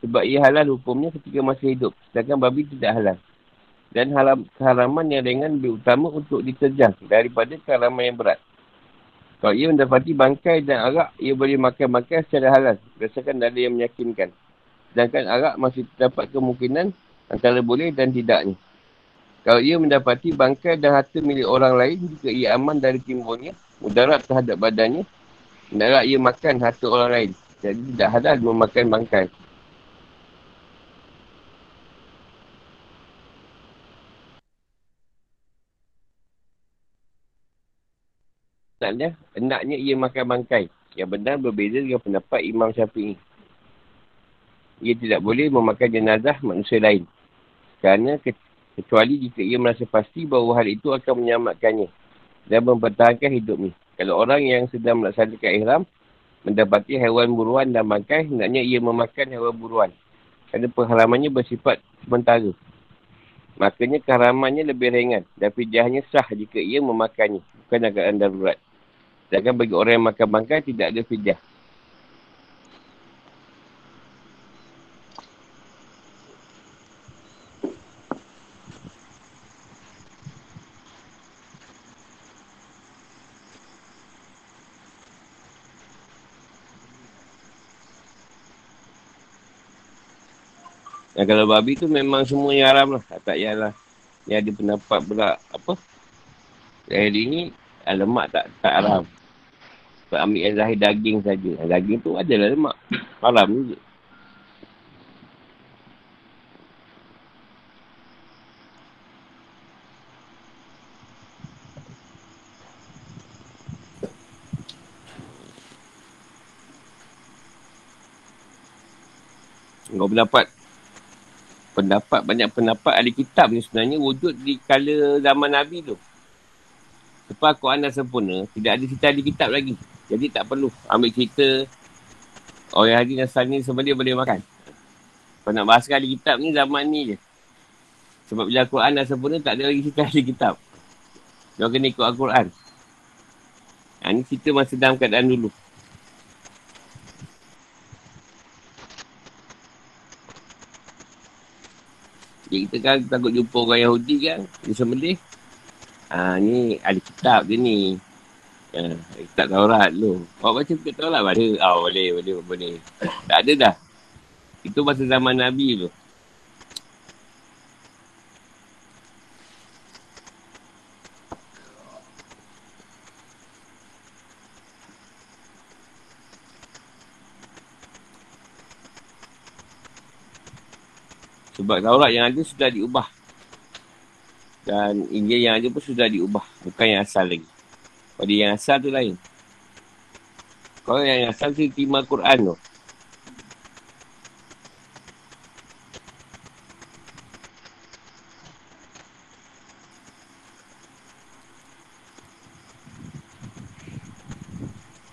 A: sebab ia halal hukumnya ketika masih hidup. Sedangkan babi tidak halal. Dan haram, keharaman yang ringan lebih utama untuk diterjang daripada keharaman yang berat. Kalau ia mendapati bangkai dan arak, ia boleh makan bangkai secara halal. Berdasarkan dalil yang meyakinkan. Sedangkan arak masih terdapat kemungkinan antara boleh dan tidaknya. Kalau ia mendapati bangkai dan harta milik orang lain jika ia aman dari timbulnya, mudarat terhadap badannya, hendaklah ia makan harta orang lain. Jadi tidak halal memakan bangkai. Hendaknya, hendaknya ia makan bangkai. Yang benar berbeza dengan pendapat Imam Syafi'i. Ia tidak boleh memakan jenazah manusia lain. Kerana Kecuali jika ia merasa pasti bahawa hal itu akan menyelamatkannya dan mempertahankan hidupnya. Kalau orang yang sedang melaksanakan ihram mendapati haiwan buruan dan bangkai, hendaknya ia memakan haiwan buruan. Kerana pengharamannya bersifat sementara. Makanya keharamannya lebih ringan dan fidyahnya sah jika ia memakannya. Bukan keadaan darurat. Sedangkan bagi orang yang makan bangkai, tidak ada fidyah. Dan kalau babi tu memang semua yang haram lah. Tak payahlah. Ni ada pendapat pula apa. Hari ni lemak tak tak haram. Sebab ambil yang zahir daging saja. Daging tu adalah lemak. Haram juga. Kau pendapat pendapat, banyak pendapat ahli kitab ni sebenarnya wujud di kala zaman Nabi tu. Lepas Quran dah sempurna, tidak ada cerita ahli kitab lagi. Jadi tak perlu ambil cerita orang Haji Nasrani dia boleh makan. Kalau nak bahas ahli kitab ni zaman ni je. Sebab bila Quran dah sempurna, tak ada lagi cerita ahli kitab. Dia kena ikut Al-Quran. Ha, ni cerita masa dalam keadaan dulu. Jadi kita kan takut jumpa orang Yahudi kan. Dia sembelih. Ha, ni ada kitab dia ni. Ha, kitab Taurat tu. Awak baca kitab Taurat baca. Oh, boleh, boleh, boleh. Tak ada dah. Itu masa zaman Nabi tu. Sebab Taurat yang ada sudah diubah. Dan Injil yang ada pun sudah diubah. Bukan yang asal lagi. Pada yang asal tu lain. Kalau yang asal tu terima Quran tu.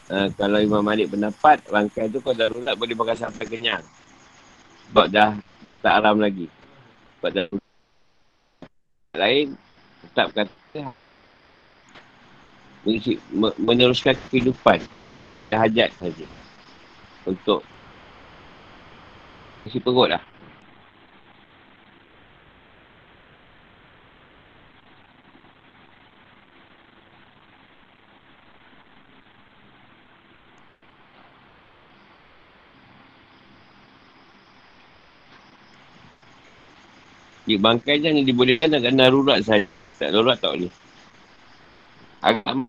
A: Uh, kalau Imam Malik pendapat, rangkaian tu kalau darurat boleh makan sampai kenyang. Sebab dah tak haram lagi. Sebab dah lain, tetap kata meneruskan kehidupan dan hajat saja. Untuk isi perut lah. Dia bangkai hanya dibolehkan dengan darurat saja. Tak darurat tak boleh. Agak.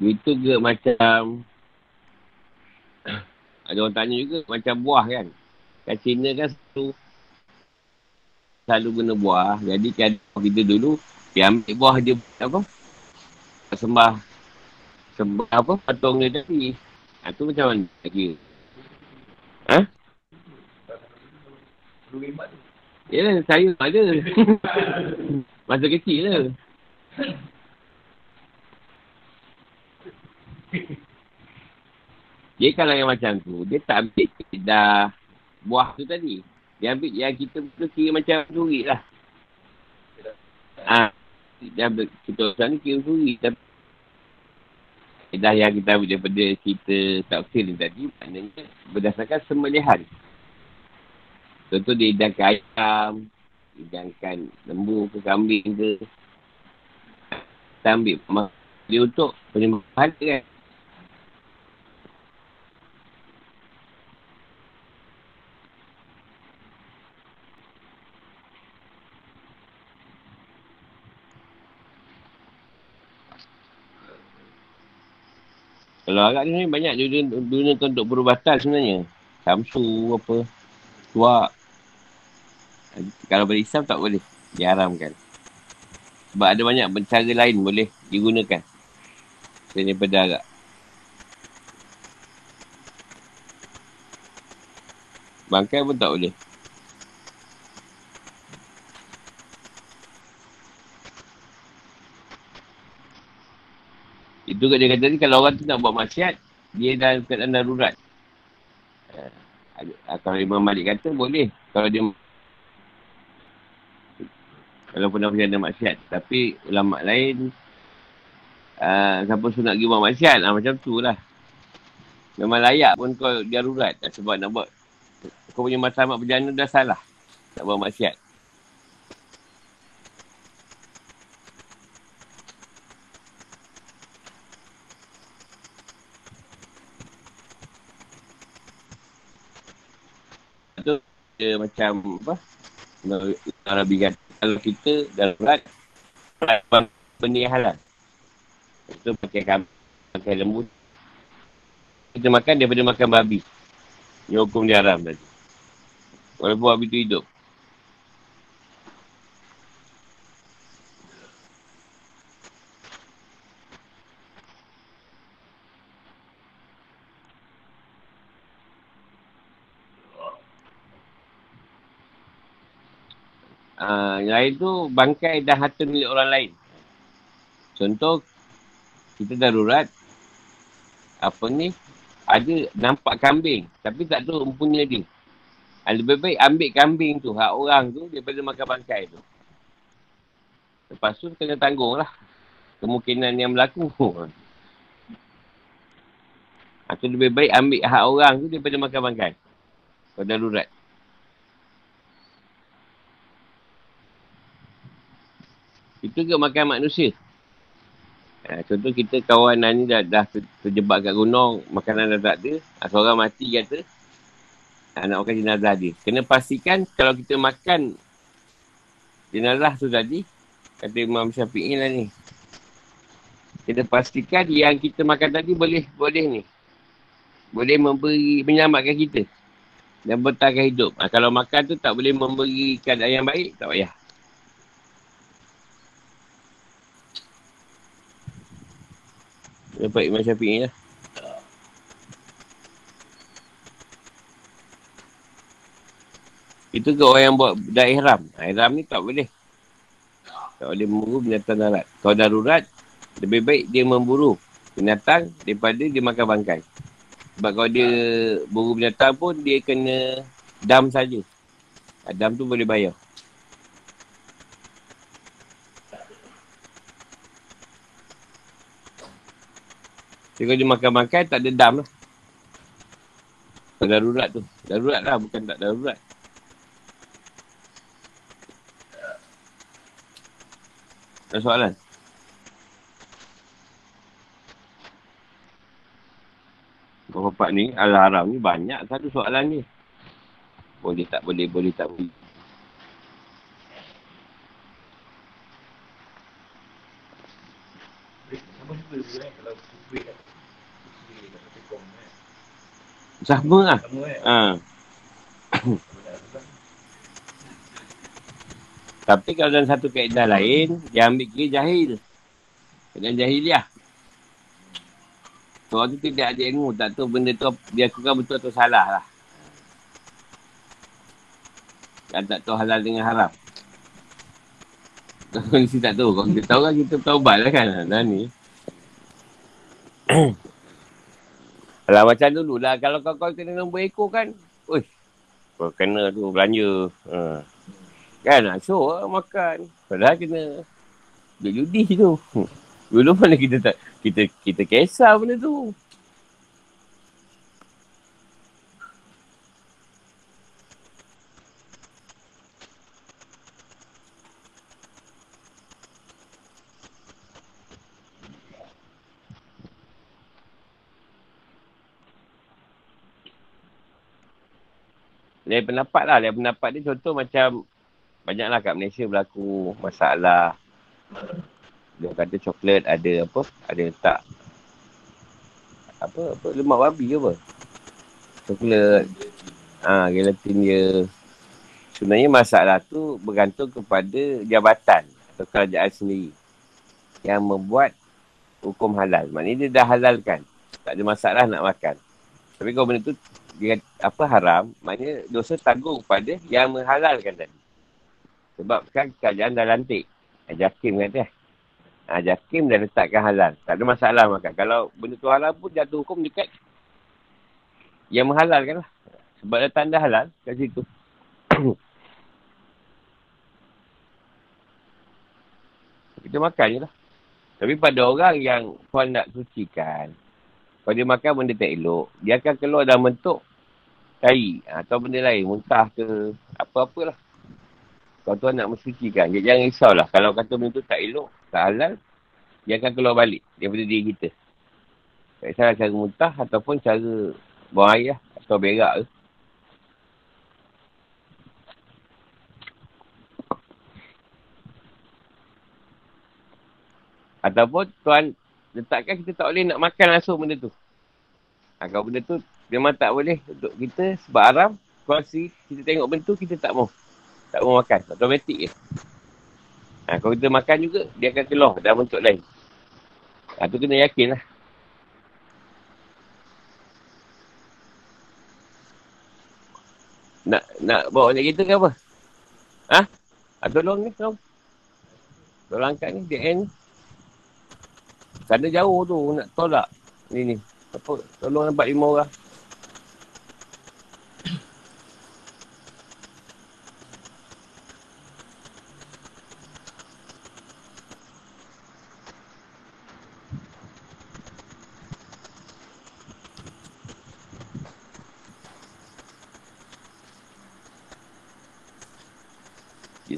A: Itu ke macam ada orang tanya juga macam buah kan. Kat Cina kan selalu selalu guna buah. Jadi kan kita dulu dia ambil buah dia apa? Sembah sebab apa patung dia tadi. Ha, tu macam mana lagi? Ha? Yalah, saya ada. Masa kecil lah. Dia kalau yang macam tu, dia tak ambil dah buah tu tadi. Dia ambil yang kita kira macam suri lah. Ah, ha, dia ambil kita macam ni kira suri. Tapi Kaedah yang kita ambil daripada cerita tafsir ni tadi, maknanya berdasarkan sembelihan. Contoh dia hidangkan ayam, hidangkan lembu ke kambing ke. Kita ambil dia untuk penyembahan kan. Kalau agak ni banyak dia gunakan untuk perubatan sebenarnya. Samsu apa. Tuak. Kalau pada Islam tak boleh. Diharamkan. Sebab ada banyak cara lain boleh digunakan. Selain daripada agak. Bangkai pun tak boleh. Itu kat dia kata ni kalau orang tu nak buat maksiat, dia dalam keadaan darurat. Uh, kalau Imam Malik kata boleh. Kalau dia kalau pernah berjaya maksiat. Tapi ulama lain, uh, siapa suruh nak pergi buat maksiat, uh, macam tu lah. Memang layak pun kau darurat. Sebab nak buat, kau punya matlamat berjana dah salah. Nak buat maksiat. Dia macam apa? Arabi kata kalau kita darurat benda yang halal. Itu pakai kambing pakai lembu kita makan daripada makan babi. Yang hukum dia haram tadi. Walaupun babi tu hidup Uh, yang lain tu bangkai dan harta milik orang lain. Contoh, kita darurat, apa ni, ada nampak kambing, tapi tak tahu empunya dia. Uh, lebih baik ambil kambing tu, hak orang tu, daripada makan bangkai tu. Lepas tu, kena tanggung lah. Kemungkinan yang berlaku. Atau lebih baik ambil hak orang tu daripada makan bangkai. Kalau darurat. Itu ke makan manusia. Ha, contoh kita kawan ni dah, dah terjebak kat gunung, makanan dah tak ada. Ha, seorang mati kata, ha, nak makan jenazah dia. Kena pastikan kalau kita makan jenazah tu tadi, kata Imam Syafi'i lah ni. Kita pastikan yang kita makan tadi boleh boleh ni. Boleh memberi, menyelamatkan kita. Dan bertahan hidup. Ha, kalau makan tu tak boleh memberikan yang baik, tak payah. Dapat Imam Syafi'i lah. Itu ke orang yang buat dah ihram. Ha, ihram ni tak boleh. Tak boleh memburu binatang darat. Kalau darurat, lebih baik dia memburu binatang daripada dia makan bangkai. Sebab kalau dia buru binatang pun, dia kena dam saja. Ha, dam tu boleh bayar. Kalau dia makan-makan, tak ada dam lah. Darurat tu. Darurat lah, bukan tak darurat. Ada soalan? Bapak ni, Al-Haram ni banyak satu soalan ni. Boleh tak boleh, boleh tak boleh. Sama lah. Ha. Tapi kalau dalam satu kaedah lain, dia ambil kira jahil. Dengan jahiliah. Orang tu tidak ada ilmu, tak tahu benda tu dia lakukan betul atau salah lah. Dan tak tahu halal dengan haram. Kalau mesti tak tahu. Kalau kita tahu kan kita taubat lah kan. Nah ni. Alah macam dulu lah. Kalau kau-kau kena nombor ekor kan. Uish. Kau kena tu belanja. Ha. Kan nak show lah makan. Padahal kena duduk judi tu. Dulu mana kita tak kita kita kisah benda tu. Lain pendapat lah. Lain pendapat ni contoh macam banyaklah kat Malaysia berlaku masalah. Dia kata coklat ada apa? Ada tak apa apa lemak babi ke apa? Coklat. Ah, ha, gelatin dia. Sebenarnya masalah tu bergantung kepada jabatan atau kerajaan sendiri yang membuat hukum halal. Maknanya dia dah halalkan. Tak ada masalah nak makan. Tapi kalau benda tu dia apa haram, maknanya dosa tanggung pada yang menghalalkan tadi. Sebab kan kerajaan dah lantik. Jakim kata. Ha, Jakim dah letakkan halal. Tak ada masalah makan. Kalau benda tu halal pun jatuh hukum dekat yang menghalalkan lah. Sebab ada tanda halal kat situ. Kita makan je lah. Tapi pada orang yang Tuhan nak sucikan, kalau dia makan benda tak elok, dia akan keluar dalam bentuk tai atau benda lain, muntah ke apa-apalah. Kalau Tuhan nak mensucikan, dia jangan risaulah. Kalau kata benda tu tak elok, tak halal, dia akan keluar balik daripada diri kita. Tak kisah cara muntah ataupun cara buang air lah, atau berak ke. Ataupun Tuhan letakkan kita tak boleh nak makan langsung benda tu. Ha, kalau benda tu memang tak boleh untuk kita sebab haram. Kalau si, kita tengok benda tu, kita tak mau. Tak mau makan. Automatik je. Ha, kalau kita makan juga, dia akan keluar dalam bentuk lain. Ha, tu kena yakin lah. Nak nak bawa balik kita ke apa? Ha? ha tolong ni kau. Tolong angkat ni, DN ni. Sana jauh tu nak tolak. Ni ni. Apa? Tolong nampak lima orang.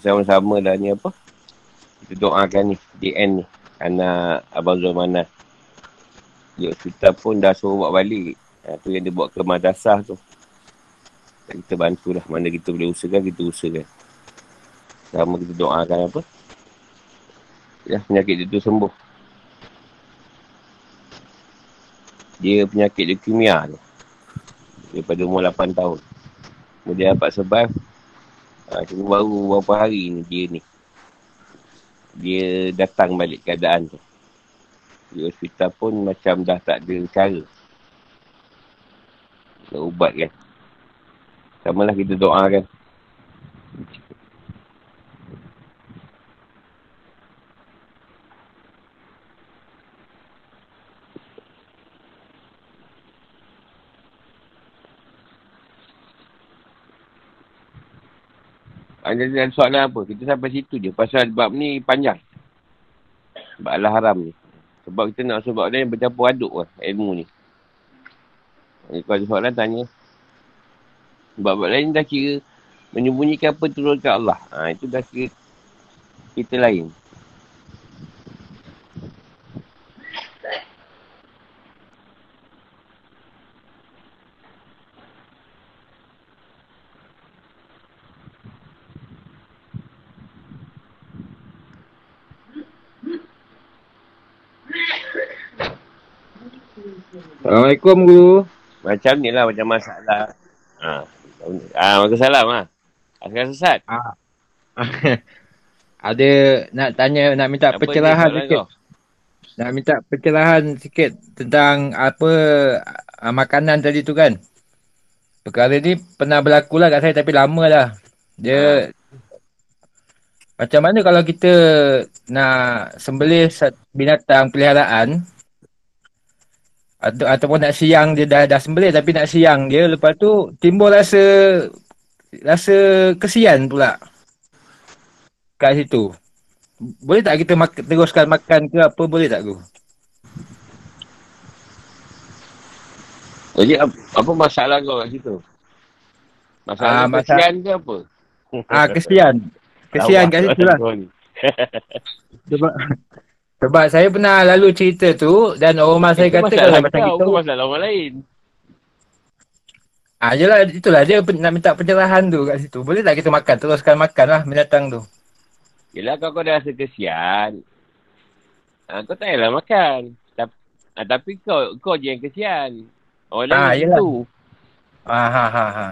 A: sama-sama dah ni apa kita doakan ni DN ni anak Abang Zulmana. Dia kita pun dah suruh buat balik. Tu yang dia buat ke madrasah tu. Kita bantulah. Mana kita boleh usahakan, kita usahakan. Sama kita doakan apa. Ya, penyakit dia tu sembuh. Dia penyakit leukemia tu. Daripada umur 8 tahun. Kemudian dapat survive. Ha, cuma baru beberapa hari ni dia ni dia datang balik keadaan tu. Di hospital pun macam dah tak ada cara. Nak ubat kan. Sama lah kita doa kan. Ada soalan apa? Kita sampai situ je. Pasal bab ni panjang. Bab Allah haram ni. Sebab kita nak sebab dia bercampur aduk lah ilmu ni. Jadi kalau ada soalan tanya. Bab-bab lain dah kira menyembunyikan apa turun ke Allah. Ha, itu dah kira kita lain.
C: Assalamualaikum guru.
A: Macam ni lah macam masalah. Ha. Ah, ha, salam ah. Asal sesat. Ha.
C: Ada nak tanya nak minta apa pencerahan sikit. Nak minta pencerahan sikit tentang apa uh, makanan tadi tu kan. Perkara ni pernah berlaku lah kat saya tapi lama dah. Dia ha. Macam mana kalau kita nak sembelih binatang peliharaan atau ataupun nak siang dia dah dah sembelih tapi nak siang dia lepas tu timbul rasa rasa kesian pula. Kat situ. Boleh tak kita mak- teruskan makan ke apa boleh tak guru
A: jadi apa masalah kau kat situ? Masalah ah, kesian ke apa?
C: Ah kesian. Kesian kat situ lah. sebab sebab saya pernah lalu cerita tu dan orang rumah saya kata kalau macam
A: kita tu masalah orang lain.
C: Ah jelah itulah dia nak minta pencerahan tu kat situ. Boleh tak kita makan teruskan makan lah binatang tu.
A: Yelah kau kau dah rasa kesian. Ah kau tak payahlah makan. Tapi, ah, tapi kau kau je yang kesian. Orang ah, lain yelah. tu.
C: Ah ha ha ha.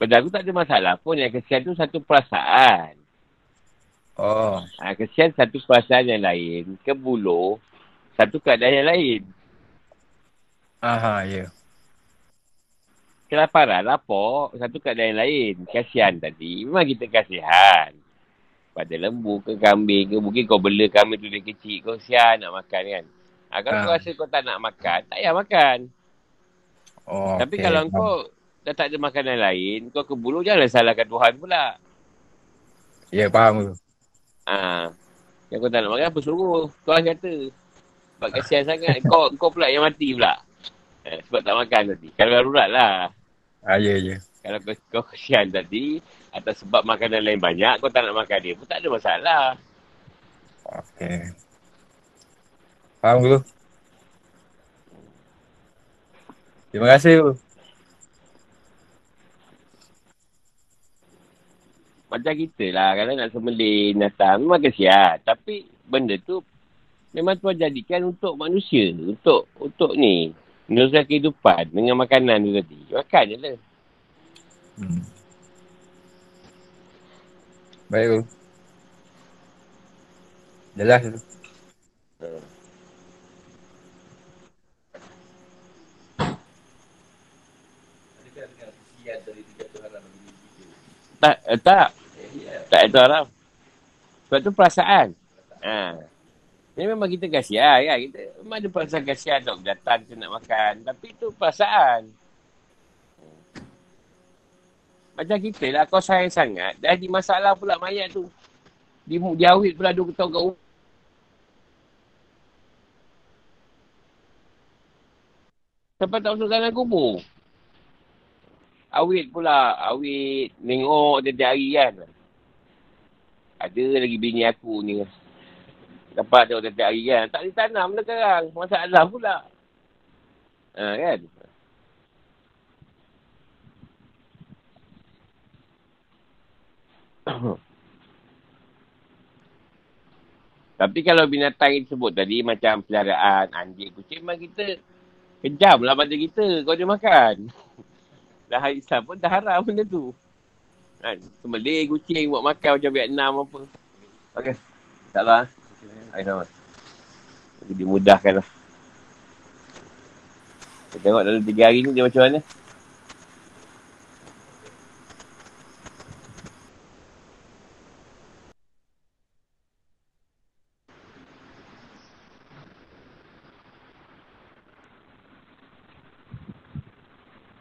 A: Pada aku tak ada masalah pun yang kesian tu satu perasaan.
C: Oh.
A: Ha, kesian satu perasaan yang lain. Ke buluh, satu keadaan yang lain.
C: Aha, ya. Yeah.
A: kelaparan, lapor, satu keadaan lain. Kasihan tadi. Memang kita kasihan. Pada lembu ke kambing ke, mungkin kau bela kambing tu dia kecil, kau sian nak makan kan. Ha, kalau ha. kau rasa kau tak nak makan, tak payah makan. Oh, Tapi okay. kalau kau dah tak ada makanan lain, kau ke bulu janganlah salahkan Tuhan pula.
C: Ya, yeah, faham tu.
A: Ha. Yang kau tak nak makan, apa suruh? Tuhan kata. Sebab kasihan sangat, kau kau pula yang mati pula. Eh, sebab tak makan tadi. Kalau darurat lah.
C: Ah, ya, ya.
A: Kalau kau, kau kesian tadi, atau sebab makanan lain banyak, kau tak nak makan dia pun tak ada masalah.
C: Okay. Faham dulu. Terima kasih.
A: Macam kita lah, kalau nak sembelih binatang, memang kesian. Tapi benda tu memang tuan jadikan untuk manusia. Untuk untuk ni, meneruskan kehidupan dengan makanan tu tadi. Makan je lah. Hmm.
C: Baik tu. Jelas tu. Hmm.
A: Tak, eh, tak. Tak itu haram. Sebab tu perasaan. Ha. Ini memang kita kasihan kan. Kita memang ada perasaan kasihan dok datang kita nak makan. Tapi itu perasaan. Macam kita lah kau sayang sangat. Dah di masalah pula mayat tu. Di, di awit pula dua tahun kat rumah. Sampai tak masuk dalam kubur. Awit pula. Awit tengok tiap hari kan. Ada lagi bini aku ni. Dapat tengok tiap hari kan. Tak ditanam lah sekarang. Masalah pula. Ha, kan? Tapi kalau binatang yang disebut tadi macam peliharaan, anjing, kucing, memang kita kejam lah pada kita kalau dia makan. Dah hari pun dah haram benda tu. Kan? Sembelih kucing buat makan macam Vietnam apa. Okey. Tak lah. Hai sama. Jadi dimudahkan lah. Kita tengok dalam tiga hari ni dia macam mana.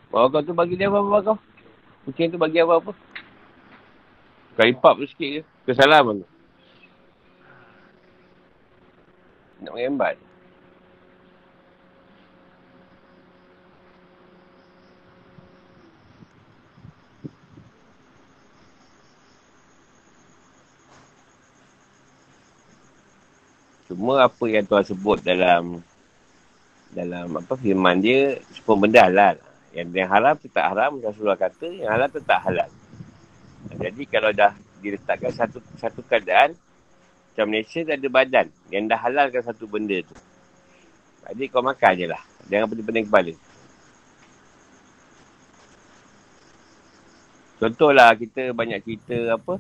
A: Bawa kau tu bagi dia apa-apa kau? Kucing tu bagi apa-apa? Kali pap tu sikit je. Kesalahan tu. Nak mengembat. Cuma apa yang tuan sebut dalam dalam apa firman dia semua benda halal. Yang yang haram tetap haram Rasulullah kata yang halal tetap halal. Jadi kalau dah diletakkan satu satu keadaan macam Malaysia ada badan yang dah halalkan satu benda tu. Jadi kau makan je lah. Jangan pening-pening kepala. Contohlah kita banyak cerita apa.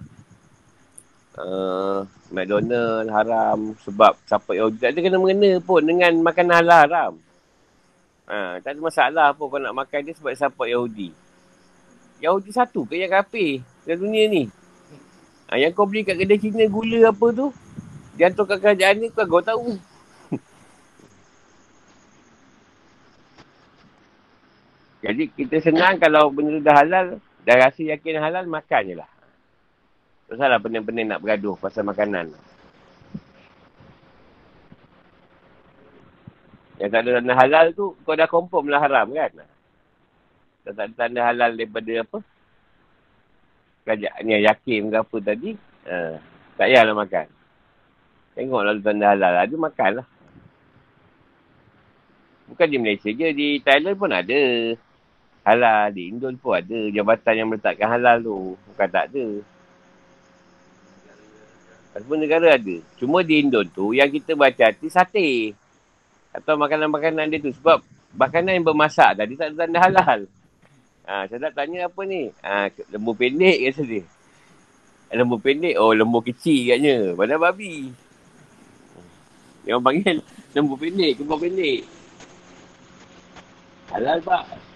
A: Uh, McDonald haram sebab siapa yang tak ada kena-mengena pun dengan makanan halal haram. Ha, tak ada masalah apa kau nak makan dia sebab support Yahudi. Yahudi satu ke yang kafir dalam dunia ni. Ha, yang kau beli kat kedai Cina gula apa tu, dia hantar kat kerajaan ni kau, tahu. Jadi kita senang kalau benda tu dah halal, dah rasa yakin halal, makan je lah. Tak salah pening-pening nak bergaduh pasal makanan. Yang tak ada tanda halal tu, kau dah confirm lah haram kan? Tak ada tanda halal daripada apa? Kerajaan yang yakin ke apa tadi, uh, tak payahlah makan. Tengoklah tanda halal, ada makan lah. Bukan di Malaysia je, di Thailand pun ada halal. Di Indon pun ada jabatan yang meletakkan halal tu. Bukan tak ada. Semua negara ada. Cuma di Indon tu, yang kita baca hati sate. Atau makanan-makanan dia tu. Sebab makanan yang bermasak tadi tak ada tanda halal. Ha, saya tak tanya apa ni. Ha, lembu pendek kata dia. Lembu pendek, oh lembu kecil katnya. Padahal babi. Dia orang panggil lembu pendek, kebab pendek. Halal pak.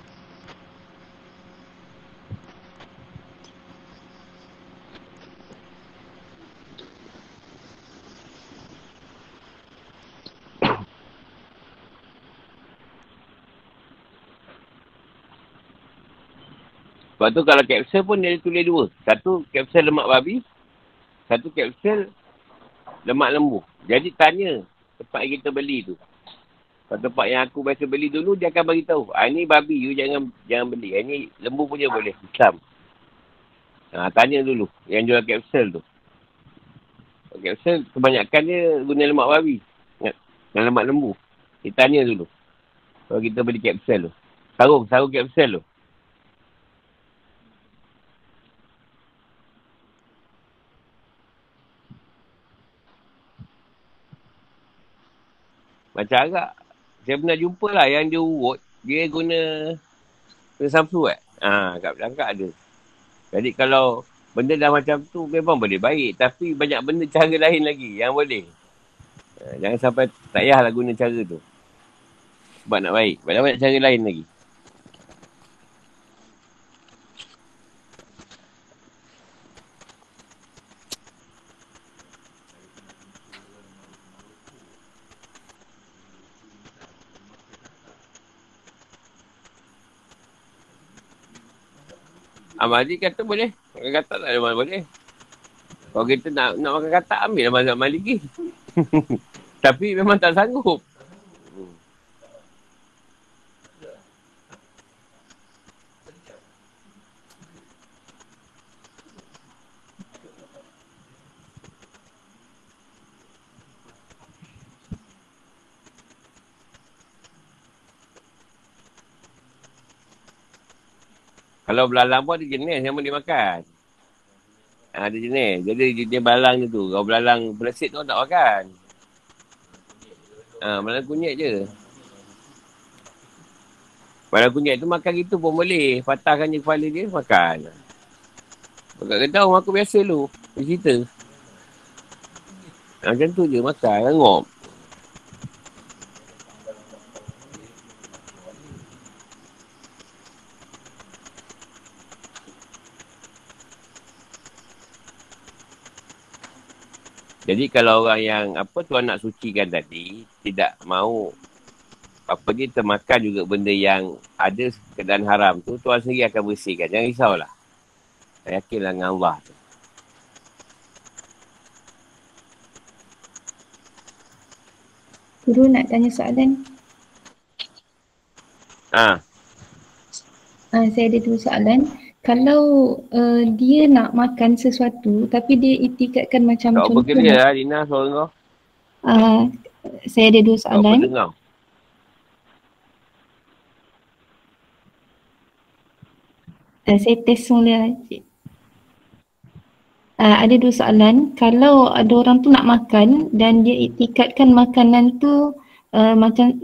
A: Sebab tu kalau kapsul pun dia tulis dua. Satu kapsul lemak babi. Satu kapsul lemak lembu. Jadi tanya tempat yang kita beli tu. Kalau tempat yang aku biasa beli dulu, dia akan bagi tahu. Ah, ini babi, you jangan jangan beli. Ah, ini lembu punya boleh. Islam. Ha, tanya dulu yang jual kapsul tu. Kapsul kebanyakan dia guna lemak babi. Dan lemak lembu. Kita tanya dulu. Kalau kita beli kapsul tu. Sarung, sarung kapsul tu. Macam agak. Saya pernah jumpa lah yang dia urut. Dia guna guna Samsu kan. Ha, kat belakang ada. Jadi kalau benda dah macam tu memang boleh baik. Tapi banyak benda cara lain lagi yang boleh. Ha, jangan sampai tak payahlah guna cara tu. Sebab nak baik. Banyak-banyak cara lain lagi. Amadi kata boleh. Makan katak tak ada mana boleh. Kalau kita nak nak makan katak, ambil lah mazhab maliki. Tapi memang tak sanggup. Kalau belalang pun ada jenis yang boleh makan. Ha, ada jenis. Jadi jenis belalang tu. Kalau belalang belesit tu tak makan. Ha, belalang kunyit je. Belalang kunyit tu makan gitu pun boleh. Patahkan je kepala dia, makan. Bukan kata orang aku biasa lu. Dia cerita. Ha, macam tu je, makan. Ngop. Jadi kalau orang yang apa tuan nak sucikan tadi tidak mau apa dia termakan juga benda yang ada keadaan haram tu tuan sendiri akan bersihkan. Jangan risaulah. Yakinlah dengan Allah tu.
D: Guru nak tanya soalan.
A: Ah.
D: Ha. Ha, saya ada dua soalan kalau uh, dia nak makan sesuatu tapi dia itikadkan macam
A: contoh. Tak bekerja lah Dina suara kau.
D: Uh, saya ada dua soalan. Dengar. Uh, saya test semula. Uh, ada dua soalan. Kalau ada orang tu nak makan dan dia itikadkan makanan tu uh, macam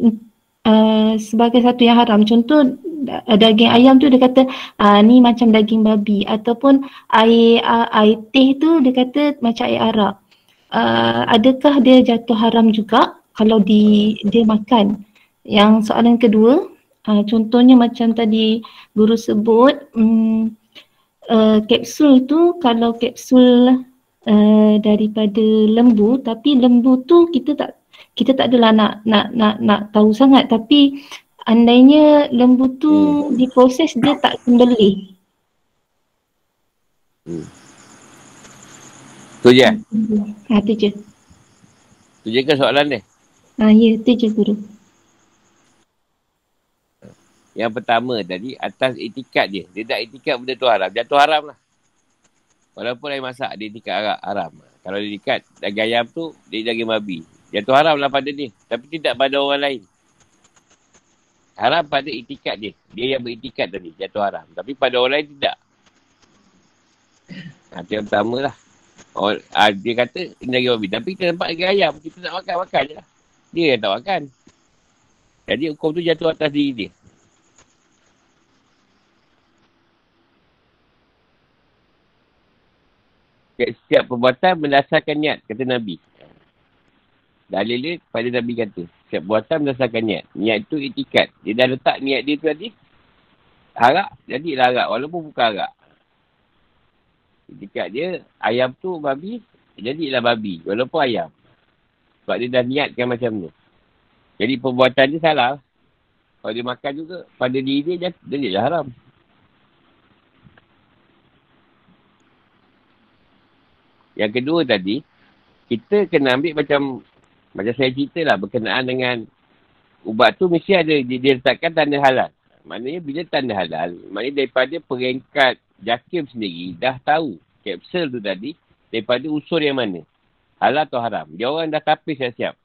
D: uh, sebagai satu yang haram. Contoh daging ayam tu dia kata ah, ni macam daging babi ataupun air uh, air teh tu dia kata macam air arak. Uh, adakah dia jatuh haram juga kalau di dia makan? Yang soalan kedua, uh, contohnya macam tadi guru sebut um, uh, kapsul tu kalau kapsul uh, daripada lembu tapi lembu tu kita tak kita tak adalah nak nak nak nak tahu sangat tapi andainya lembu tu hmm. diproses dia tak sembelih.
A: Hmm. Tu je?
D: Ha, tu je.
A: Tu je ke soalan dia?
D: Ha, ya, tu je guru.
A: Yang pertama tadi, atas etikat dia. Dia tak etikat benda tu haram. Jatuh haram lah. Walaupun air masak, dia etikat haram. Kalau dia etikat daging ayam tu, dia daging babi. Jatuh haram lah pada dia. Tapi tidak pada orang lain. Haram pada itikat dia. Dia yang beritikat tadi, jatuh haram. Tapi pada orang lain tidak. Ha, yang pertama lah. Oh, ha, dia kata, ini babi. Tapi kita nampak lagi ayam. Kita nak makan, makan je lah. Dia yang tak makan. Jadi hukum tu jatuh atas diri dia. Setiap perbuatan berdasarkan niat, kata Nabi. Dalil dia kepada Nabi kata. Setiap buatan berdasarkan niat. Niat itu itikat. Dia dah letak niat dia tu tadi. Harap. Jadi lah harap. Walaupun bukan harap. Itikat dia. Ayam tu babi. Jadilah babi. Walaupun ayam. Sebab dia dah niatkan macam tu. Jadi perbuatan dia salah. Kalau dia makan juga. Pada diri dia jadilah haram. Yang kedua tadi, kita kena ambil macam macam saya cerita lah berkenaan dengan ubat tu mesti ada dia, dia letakkan tanda halal. Maknanya bila tanda halal, maknanya daripada peringkat Jakim sendiri dah tahu kapsul tu tadi daripada unsur yang mana. Halal atau haram. Dia orang dah tapis siap-siap.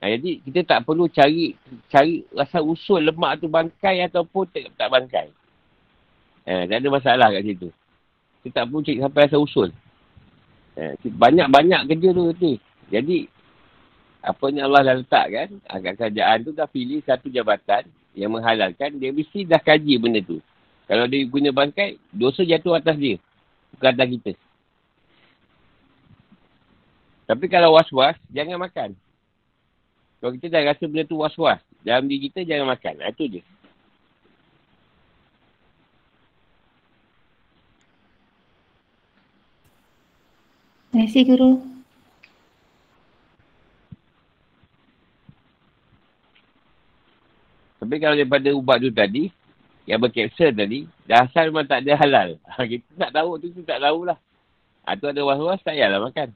A: Ha, jadi kita tak perlu cari cari rasa usul lemak tu bangkai ataupun tak, tak bangkai. Ha, tak ada masalah kat situ. Kita tak perlu cari sampai rasa usul. Ha, banyak-banyak kerja tu. tu. Jadi, apa yang Allah dah letak kan, agak kerajaan tu dah pilih satu jabatan yang menghalalkan, dia mesti dah kaji benda tu. Kalau dia guna bangkai, dosa jatuh atas dia. Bukan atas kita. Tapi kalau was-was, jangan makan. Kalau kita dah rasa benda tu was-was dalam diri kita, jangan makan. Itu je.
D: Terima kasih, Guru.
A: Tapi kalau daripada ubat tu tadi, yang berkapsel tadi, dah asal memang tak ada halal. Ha, kita tak tahu tu, kita tak tahulah. Ha, tu ada was-was, tak payahlah makan.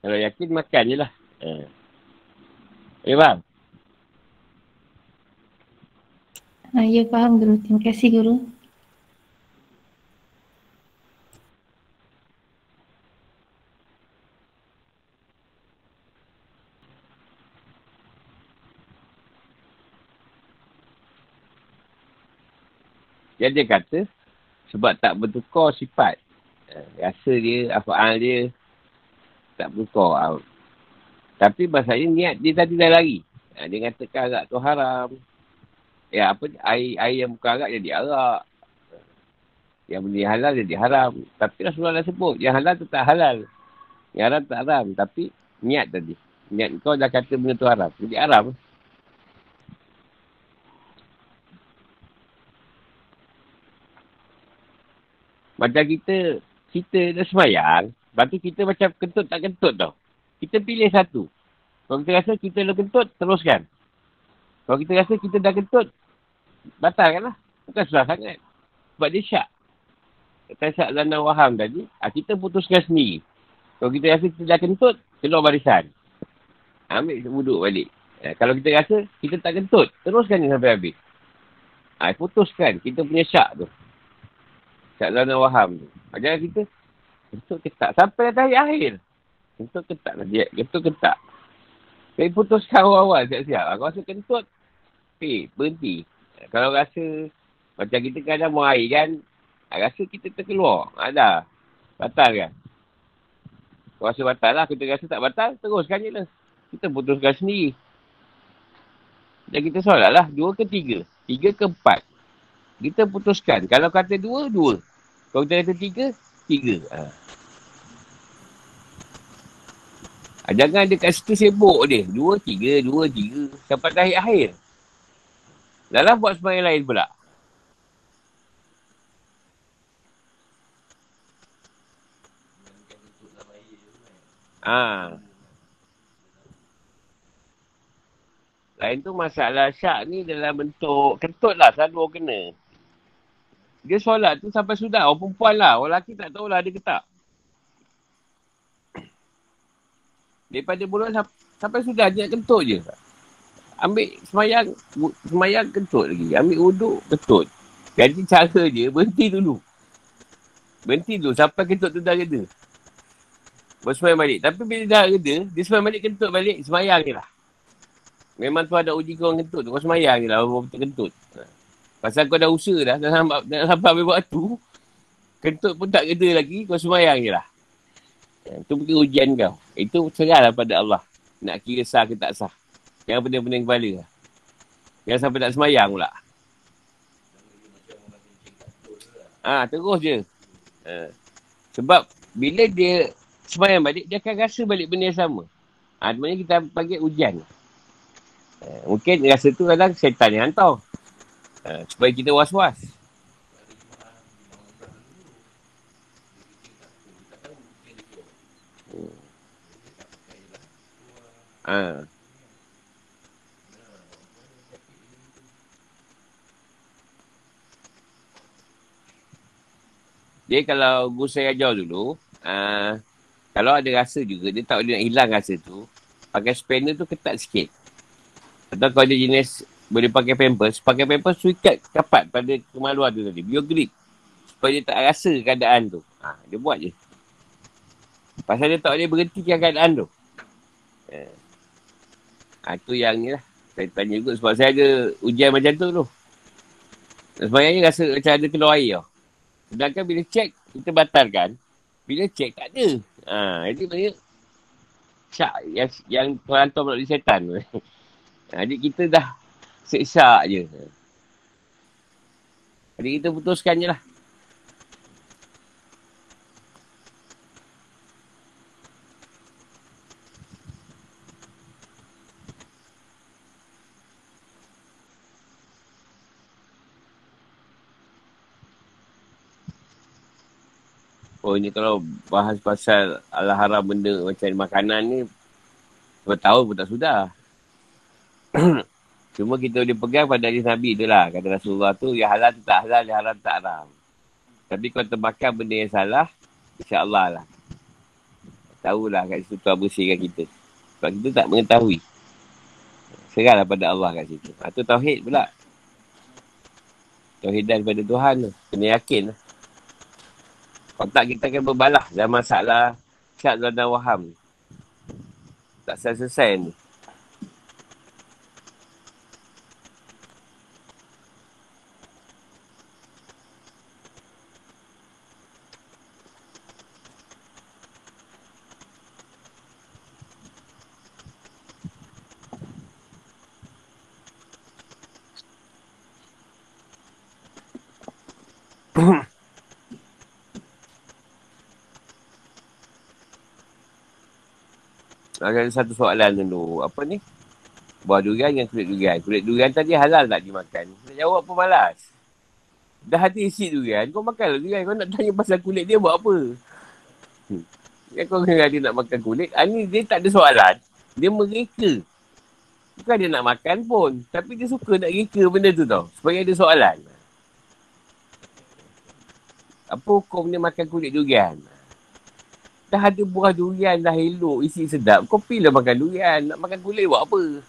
A: Kalau yakin, makan je lah. Ha. Eh, faham?
D: Ha, ya, faham Guru. Terima kasih Guru.
A: Dia dia kata, sebab tak bertukar sifat. Ha, rasa dia, afa'al dia, tak bertukar. Tapi bahasanya niat dia tadi dah lari. Ha, dia katakan arak tu haram. Ya apa air, air yang bukan arak jadi arak. Yang yang halal jadi haram. Tapi Rasulullah dah sebut. Yang halal tu tak halal. Yang haram tak haram. Tapi niat tadi. Niat kau dah kata benda tu haram. Jadi haram. Macam kita, kita dah semayang. Lepas tu kita macam kentut tak kentut tau. Kita pilih satu. Kalau kita rasa kita dah kentut, teruskan. Kalau kita rasa kita dah kentut, batalkan lah. Bukan susah sangat. Sebab dia syak. Kata syak dan waham tadi, ha, kita putuskan sendiri. Kalau kita rasa kita dah kentut, keluar barisan. Ambil wuduk balik. Ha, kalau kita rasa kita tak kentut, teruskan sampai habis. Ha, putuskan kita punya syak tu. Syak dan waham tu. Ha, jangan kita kentut ke tak. Sampai dah akhir. Kentut ketak lah dia. Kentut ketak. Saya putuskan awal-awal siap-siap. Aku rasa kentut. Eh, berhenti. Kalau rasa macam kita kadang mau air kan. Rasa kita terkeluar. Ada. Batal kan? Kau rasa batal lah. Kita rasa tak batal. Teruskan je lah. Kita putuskan sendiri. Dan kita solat lah. Dua ke tiga? Tiga ke empat? Kita putuskan. Kalau kata dua, dua. Kalau kita kata tiga, tiga. Ha. Ha, jangan dekat situ sibuk dia. Dua, tiga, dua, tiga. Sampai dah akhir. Dalam buat semuanya lain pula. Ha. Lain tu masalah syak ni dalam bentuk kentut lah selalu kena. Dia solat tu sampai sudah. Orang perempuan lah. Orang lelaki tak tahulah dia ke tak. Daripada bulan sampai sudah dia kentut je. Ambil semayang, semayang kentut lagi. Ambil uduk, kentut. Jadi cara dia berhenti dulu. Berhenti dulu sampai kentut tu dah reda. Bersemayang balik. Tapi bila dah reda, dia semayang balik kentut balik, semayang je lah. Memang tu ada uji kau kentut tu. Kau semayang je lah, betul kentut. Pasal kau dah usaha dah, dah sampai, dah sampai ambil waktu. Kentut pun tak reda lagi, kau semayang je lah. Itu mungkin ujian kau. Itu serahlah pada Allah. Nak kira sah ke tak sah. Yang benda-benda kepala lah. Yang sampai tak semayang pula. Ah, ha, terus je. Ha. Sebab bila dia semayang balik, dia akan rasa balik benda yang sama. Ha, maknanya kita panggil ujian. Ha, mungkin rasa tu kadang syaitan yang hantar. Ha, supaya kita was-was. Ha. Jadi kalau guru saya ajar dulu, uh, Kalau ada rasa juga, dia tak boleh nak hilang rasa tu. Pakai spanner tu ketat sikit. Atau kalau ada jenis boleh pakai pampers, pakai pampers tu ikat kapat pada kemaluan tu tadi. Biar grip. Supaya dia tak rasa keadaan tu. Ha, dia buat je. Pasal dia tak boleh berhentikan keadaan tu. Eh. Ha, tu yang ni lah. Saya tanya juga sebab saya ada ujian macam tu tu. Sebenarnya rasa macam ada keluar air tau. Sedangkan bila cek, kita batalkan. Bila cek, tak ada. Ha, jadi maknanya syak yang, yang Tuhan hantar melalui setan tu. Jadi kita dah seksa je. Jadi kita putuskan je lah. Oh ini kalau bahas pasal ala haram benda macam makanan ni bertahun pun tak sudah. Cuma kita boleh pegang pada hadis Nabi tu lah. Kata Rasulullah tu, ya halal tu tak halal, ya haram tak haram. Tapi kalau termakan benda yang salah, insyaAllah lah. Tahulah kat situ Tuhan bersihkan kita. Sebab kita tak mengetahui. Serahlah pada Allah kat situ. Itu ha, Tauhid pula. Tauhidan pada Tuhan tu. Kena yakin lah. Otak kita akan berbalah dalam masalah syak dan waham. Tak selesai ni. Ada satu soalan dulu. Apa ni? Buah durian dengan kulit durian. Kulit durian tadi halal tak dimakan? Nak jawab apa malas? Dah hati isi durian, kau makan lah durian. Kau nak tanya pasal kulit dia buat apa? Hmm. Ya, kau kena dia nak makan kulit. Ah, ni dia tak ada soalan. Dia mereka. Bukan dia nak makan pun. Tapi dia suka nak reka benda tu tau. Supaya ada soalan. Apa hukum dia makan kulit durian? Dah ada buah durian dah elok, isi sedap. Kau pilih makan durian. Nak makan kulit buat apa?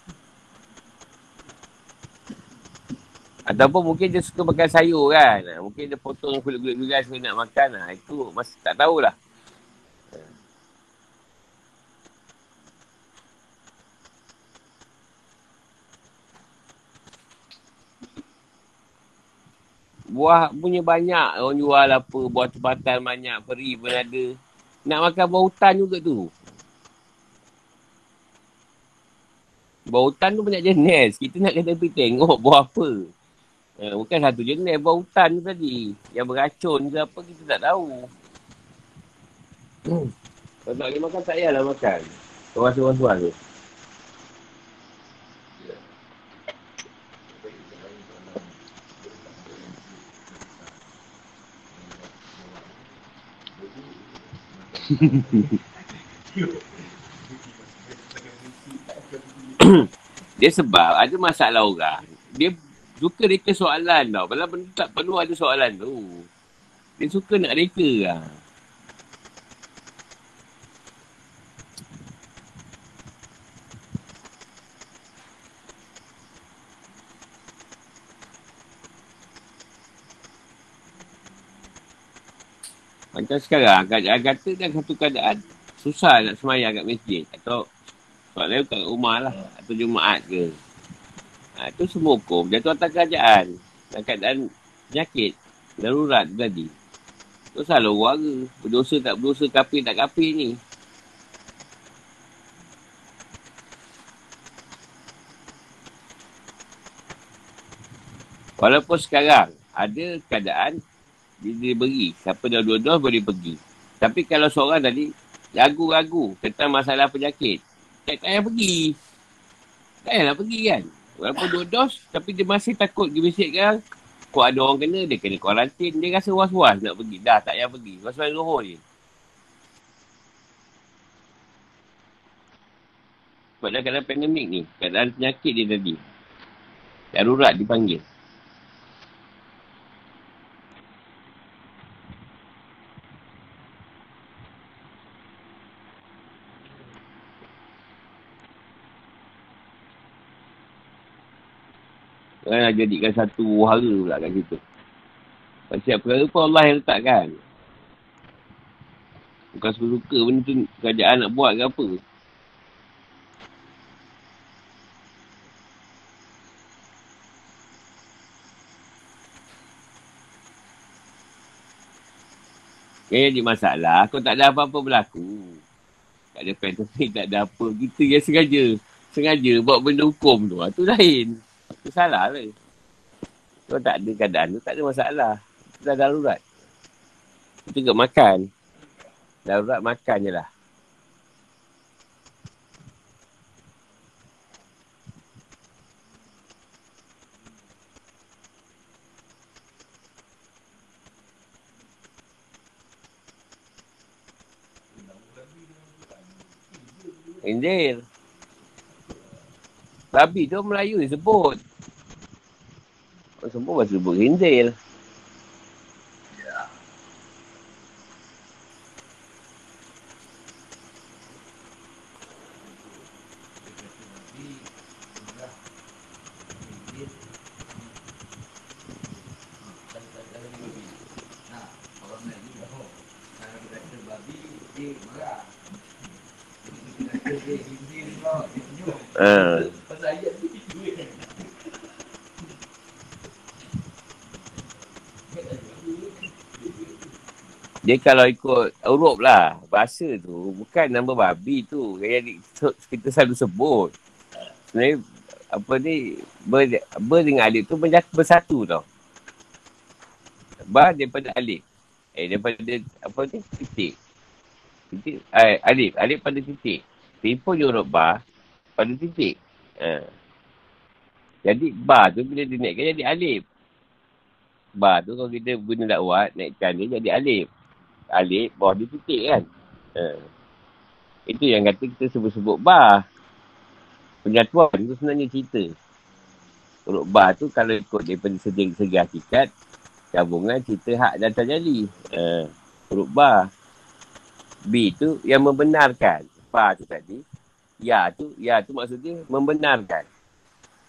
A: Ataupun mungkin dia suka makan sayur kan. Mungkin dia potong kulit-kulit durian suka nak makan. Ha, itu masih tak tahulah. Buah punya banyak orang jual apa. Buah tempatan banyak. Peri pun ada. Nak makan buah hutan juga tu. Buah hutan tu banyak jenis. Kita nak kena pergi tengok buah apa. Eh, bukan satu jenis buah hutan tu tadi. Yang beracun ke apa kita tak tahu. Hmm. Kalau tak boleh makan tak payahlah makan. Rasa-rasa tu. dia sebab ada masalah orang. Dia suka reka soalan tau. Padahal benda tak perlu ada soalan tu. Dia suka nak reka lah. Macam sekarang, keadaan kata dan satu keadaan susah nak semayang kat masjid. Atau soalan kat rumah lah. Atau Jumaat ke. Ha, itu semua hukum. Jatuh atas kerajaan. Dan keadaan penyakit. Darurat tadi. Itu salah warga. Berdosa tak berdosa, kapir tak kapir ni. Walaupun sekarang ada keadaan dia, dia beri. Siapa dah dua dos boleh pergi. Tapi kalau seorang tadi ragu-ragu tentang masalah penyakit, tak payah pergi. Tak payahlah pergi kan. Walaupun dua dos, tapi dia masih takut dia bisik kan. Kau ada orang kena, dia kena kuarantin. Dia rasa was-was nak pergi. Dah tak payah pergi. Was-was rohor je. Sebab dah keadaan pandemik ni. Keadaan penyakit dia tadi. Darurat dipanggil. Kan nak jadikan satu wahara pula kat situ. Setiap perkara pun Allah yang letakkan. Bukan suka-suka benda tu kerajaan nak buat ke apa. Yang jadi masalah, kau tak ada apa-apa berlaku. Tak ada fantasi, tak ada apa. Kita yang sengaja. Sengaja buat benda hukum tu. Itu ah, lain. Itu salah lah. Kalau tak ada keadaan tu, tak ada masalah. Kita dah darurat. Kita juga makan. Darurat makan je lah. Injil. Babi tu Melayu disebut. Sebut bahasa sebut Injil. Uh. Dia kalau ikut Europe lah, bahasa tu bukan nama babi tu. Yang kita selalu sebut. Sebenarnya apa ni, ber, ber dengan alif tu menjadi bersatu tau. Ba daripada alif. Eh daripada apa ni, titik. Titik, eh, alif. Alif pada titik. Tipu Europe ba, pada titik. Ha. Jadi ba tu bila dia naikkan jadi alif. Ba tu kalau kita guna dakwat naikkan dia jadi alif. Alif bawah dia titik kan. Ha. Itu yang kata kita sebut-sebut ba. Penyatuan tu sebenarnya cerita. Huruf ba tu kalau ikut daripada segi, segi hakikat, gabungan cerita hak dan terjadi. Ha. Huruf ba. B tu yang membenarkan. Ba tu tadi Ya tu, ya tu maksudnya membenarkan.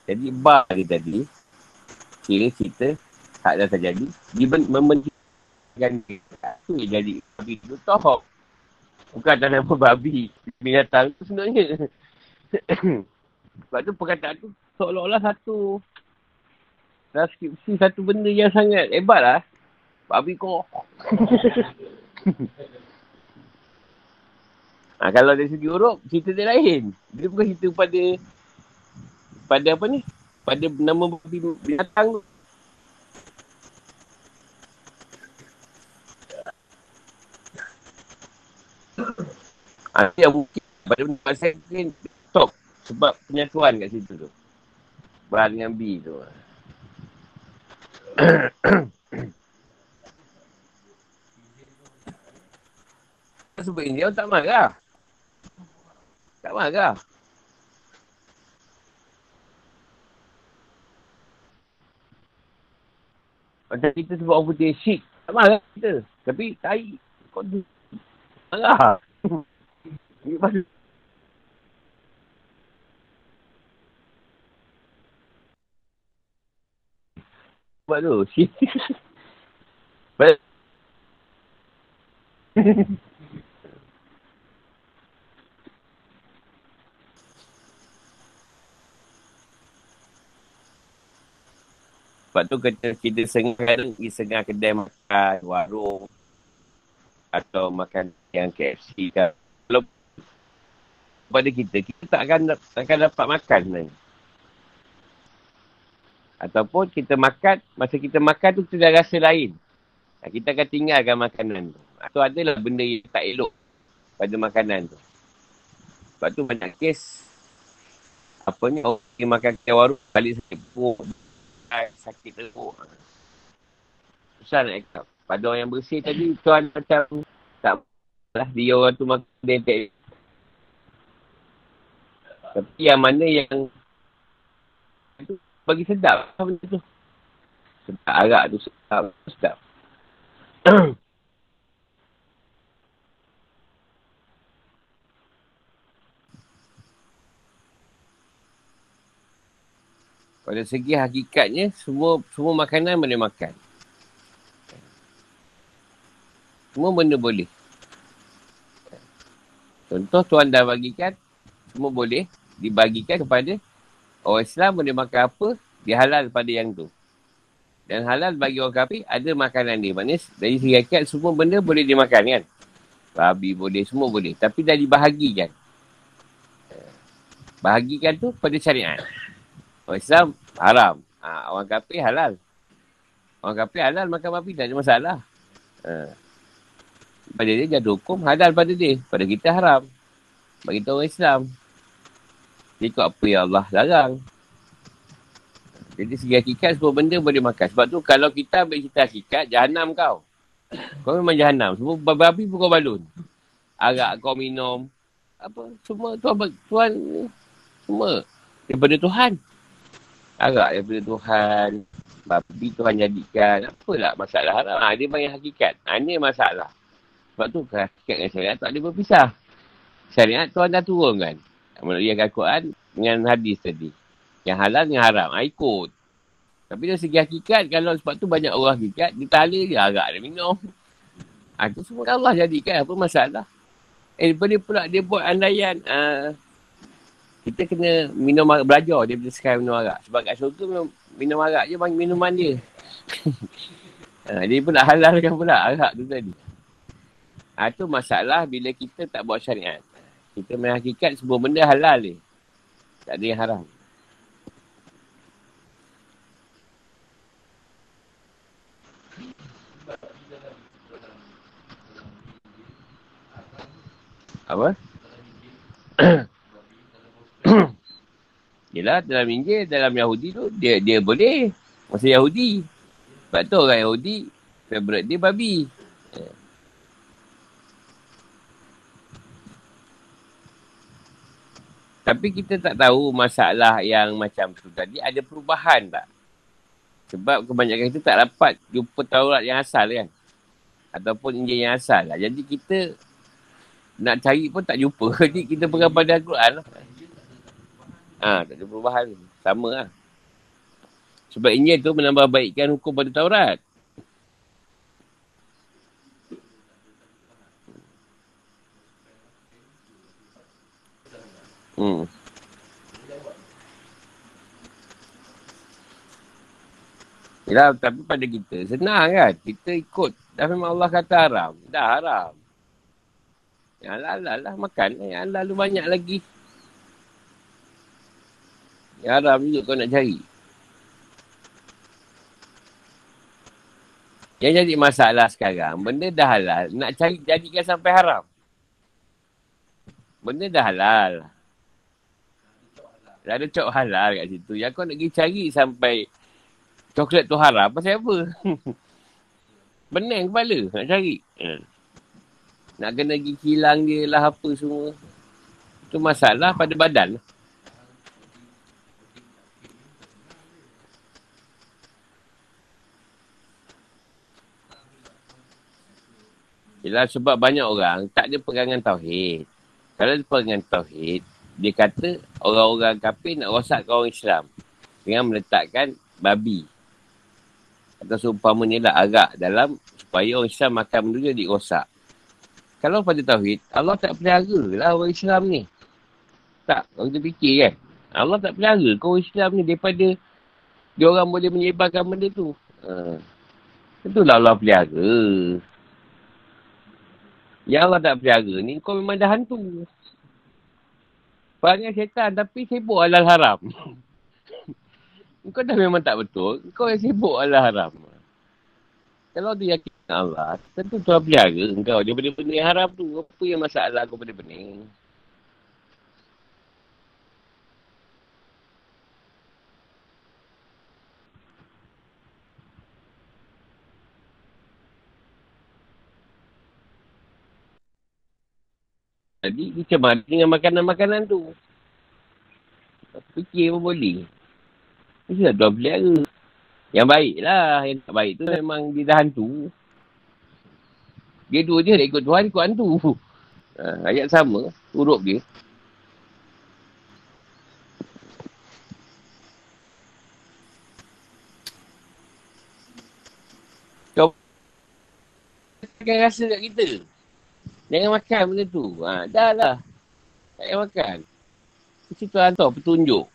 A: Jadi ba dia tadi, kira kita tak dah terjadi, dia membenarkan yang jadi babi tu tohok. Bukan tak nama babi, binatang tu sebenarnya. Sebab tu perkataan tu seolah-olah satu transkripsi satu benda yang sangat hebat lah. Babi kau. Ha, kalau dari segi huruf, cerita dia lain. Dia bukan cerita pada pada apa ni? Pada nama binatang tu. Ha, yang mungkin pada benda pasal mungkin top sebab penyatuan kat situ tu. Bahan dengan B tu. sebut India tak marah. Tak marah. Macam kita sebut orang putih syik. Tak marah kita. Tapi tai. Kau tu. Marah. Ini pasal. Buat tu. Baik. Sebab tu kita, kita sengah pergi sengah kedai makan, warung atau makan yang KFC kan. Kalau pada kita, kita tak akan, tak akan dapat makan sebenarnya. Ataupun kita makan, masa kita makan tu kita dah rasa lain. Kita akan tinggalkan makanan tu. Atau adalah benda yang tak elok pada makanan tu. Sebab tu banyak kes apa ni orang yang makan ke warung balik sakit perut sakit teruk. Susah nak cakap. Pada orang yang bersih tadi, tuan macam tak lah dia orang tu makan dentek. Tapi yang mana yang itu bagi sedap apa benda tu. Sedap arak tu sedap. Sedap. Pada segi hakikatnya, semua semua makanan boleh makan. Semua benda boleh. Contoh Tuhan dah bagikan, semua boleh dibagikan kepada orang Islam boleh makan apa, dia halal pada yang tu. Dan halal bagi orang kafir, ada makanan dia. Maksudnya dari segi hakikat, semua benda boleh dimakan kan? Babi boleh, semua boleh. Tapi dah dibahagikan. Bahagikan tu pada syariat. Orang Islam haram. Ha, orang kafir halal. Orang kafir halal makan babi tak ada masalah. Ha. Pada dia jatuh hukum halal pada dia. Pada kita haram. Bagi kita orang Islam. Dia ikut apa yang Allah larang. Jadi segi hakikat semua benda boleh makan. Sebab tu kalau kita ambil cerita hakikat, jahanam kau. Kau memang jahanam. Semua babi pun kau balun. Arak kau minum. Apa? Semua Tuhan, Tuhan semua daripada Tuhan. Agak daripada Tuhan. Babi Tuhan jadikan. Apalah masalah haram. Ha, dia banyak hakikat. Ha, ini masalah. Sebab tu hakikat dengan syariat tak ada berpisah. Syariat Tuhan dah turunkan. Melalui Al-Quran dengan hadis tadi. Yang halal yang haram. Ha, ikut. Tapi dari segi hakikat, kalau sebab tu banyak orang hakikat, dia tala je agak dia minum. Ha, itu semua Allah jadikan. Apa masalah? Eh, daripada pula dia buat andaian. Uh, kita kena minum arak, belajar daripada sekarang minum arak. Sebab kat syurga minum, minum arak je bang minuman dia. ha, dia pun nak halalkan pula arak tu tadi. Ha, tu masalah bila kita tak buat syariat. Kita main hakikat semua benda halal ni. Tak ada yang haram. Apa? Yelah dalam Injil, dalam Yahudi tu, dia dia boleh. Masa Yahudi. Sebab tu orang Yahudi, favorite dia babi. Tapi kita tak tahu masalah yang macam tu tadi ada perubahan tak? Sebab kebanyakan kita tak dapat jumpa Taurat yang asal kan? Ataupun Injil yang asal lah. Jadi kita nak cari pun tak jumpa. Jadi kita pegang pada Al-Quran lah. Ha, tak ada perubahan. Sama lah. Sebab ini tu menambah baikkan hukum pada Taurat. Hmm. Yalah, tapi pada kita senang kan. Kita ikut. Dah memang Allah kata haram. Dah haram. Yang halal lah makan. Yang halal lu banyak lagi. Yang haram juga kau nak cari. Yang jadi masalah sekarang, benda dah halal, nak cari jadikan sampai haram. Benda dah halal. Dah ada cok halal kat situ. Yang kau nak pergi cari sampai coklat tu haram, pasal apa? Bening kepala nak cari. Hmm. Nak kena pergi kilang dia lah apa semua. Itu masalah pada badan. Yelah sebab banyak orang tak ada pegangan Tauhid. Kalau ada pegangan Tauhid, dia kata orang-orang kafir nak rosakkan orang Islam. Dengan meletakkan babi. Atau seumpamanya lah agak dalam supaya orang Islam makan benda jadi rosak. Kalau pada Tauhid, Allah tak pelihara lah orang Islam ni. Tak, kalau kita fikir kan. Allah tak pelihara kau orang Islam ni daripada dia orang boleh menyebarkan benda tu. Ha. Itulah Allah pelihara. Yang Allah tak pelihara ni, kau memang dah hantu. Perangai syaitan tapi sibuk halal haram. kau dah memang tak betul, kau yang sibuk halal haram. Kalau dia yakin Allah, tentu Tuhan pelihara engkau daripada benda yang haram tu. Apa yang masalah kau pada Jadi macam mana dengan makanan-makanan tu? Aku fikir pun boleh. Ini dah dua belia Yang baik lah. Yang tak baik tu memang dia dah hantu. Dia dua je nak ikut Tuhan, ikut hantu. Ha, ayat sama. Urup dia. Kau akan rasa kat kita. Jangan makan benda tu. Ha, dah lah. Tak payah makan. Mesti tu hantar petunjuk.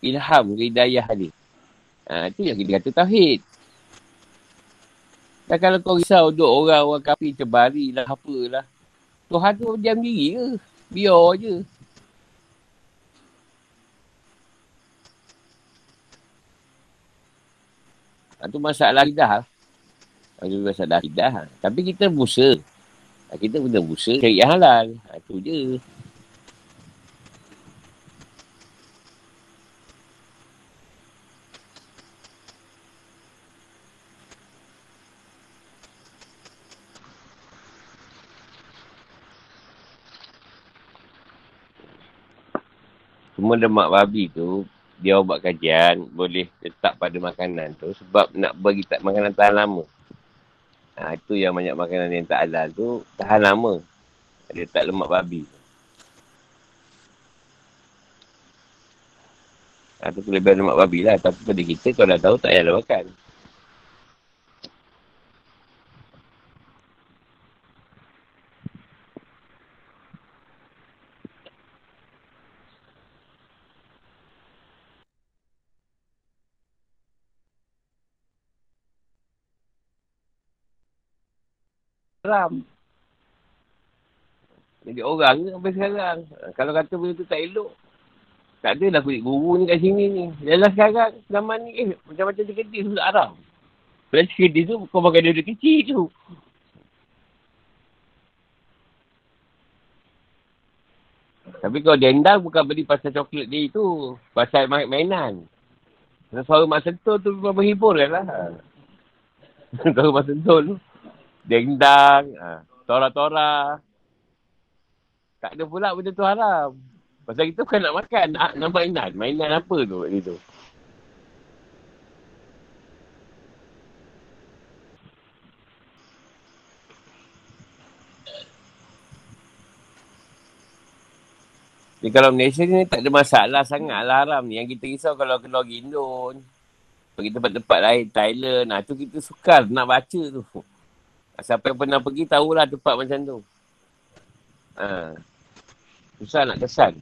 A: Ilham ke hidayah ni. Ha, itu yang kita kata tauhid. Dan kalau kau risau duk orang-orang kapi cebari lah apalah. Tuhan tu diam diri ke? Biar je. Itu ha, masalah lidah. Itu masalah lidah. Tapi kita busa. Ha, kita benda busa cari yang halal. Ha, je. Semua lemak babi tu, dia buat kajian, boleh letak pada makanan tu sebab nak bagi tak makanan tahan lama. Ha, itu yang banyak makanan yang tak halal tu, tahan lama. Dia tak lemak babi. Ha, tu kelebihan lemak babi lah. Tapi pada kita, kalau dah tahu, tak payah makan. Haram. Jadi orang ke sampai sekarang. Kalau kata benda tu tak elok. Tak adalah kulit guru ni kat sini ni. Dalam sekarang, zaman ni, eh, macam-macam dia kedis tak haram. Bila dia kedis tu, kau makan dia kecil tu. Tapi kalau dendang bukan beli pasal coklat dia tu. Pasal main mainan. Suara mak sentuh tu memang menghibur kan lah. Suara mak sentuh tu. Dendang, ha, tora-tora. Tak ada pula benda tu haram. Pasal kita bukan nak makan, nak, nak mainan. Mainan apa tu kat situ? Jadi kalau Malaysia ni tak ada masalah sangat lah haram ni. Yang kita risau kalau keluar Indon. Pergi tempat-tempat lain, Thailand. Nah, tu kita sukar nak baca tu. Siapa yang pernah pergi tahulah tempat macam tu. Ha. Susah nak kesan.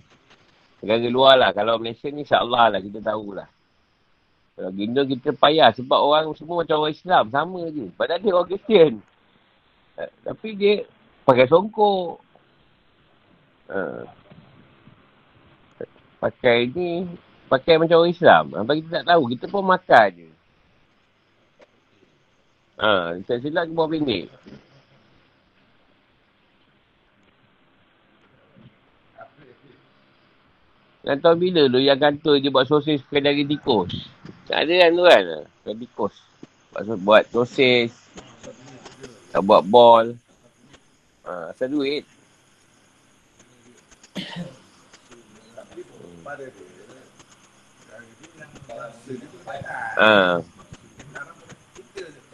A: Negara luar lah. Kalau Malaysia ni insyaAllah lah kita tahulah. Kalau Indo kita payah sebab orang semua macam orang Islam. Sama je. Padahal dia orang Kristian. Ha. Tapi dia pakai songkok. Ha. Pakai ni. Pakai macam orang Islam. Apa kita tak tahu. Kita pun makan je. Ha, tak silap ke bawah pendek. Nak tahu bila tu yang kantor je buat sosis pakai dari tikus. Tak ada kan tu kan? Pakai tikus. Buat, buat sosis. Tak buat bol. Ha, asal duit. Ha.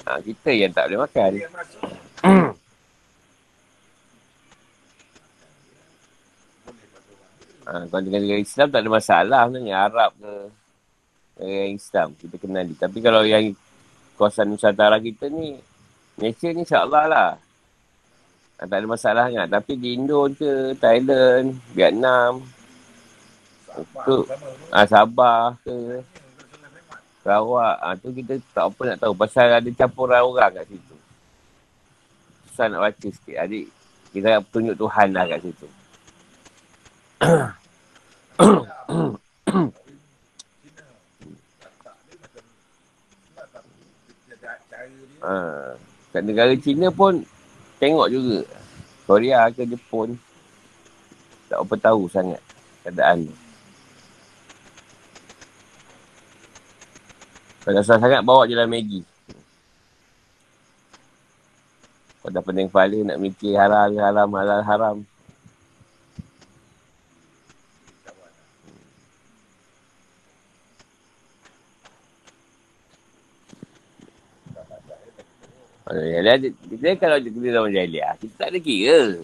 A: Ha, kita yang tak boleh makan. ha, kalau dengan negara Islam tak ada masalah sebenarnya. Arab ke negara Islam kita kenal dia. Tapi kalau yang kawasan Nusantara kita ni, Malaysia ni insyaAllah lah. Ha, tak ada masalah kan. Tapi di Indo ke, Thailand, Vietnam, Sabah, tu, ha, Sabah ke, Sarawak. Ha, tu kita tak apa nak tahu. Pasal ada campuran orang kat situ. Susah nak baca sikit. Adik, kita nak tunjuk Tuhan lah kat situ. ha, kat negara Cina pun tengok juga. Korea ke Jepun. Tak apa tahu sangat keadaan tu. Kalau susah sangat, bawa je lah Maggi. Kau dah pening kepala nak mikir halal, haram, halal, haram. Dia, dia kalau dia kena dalam jahiliah, kita tak ada kira.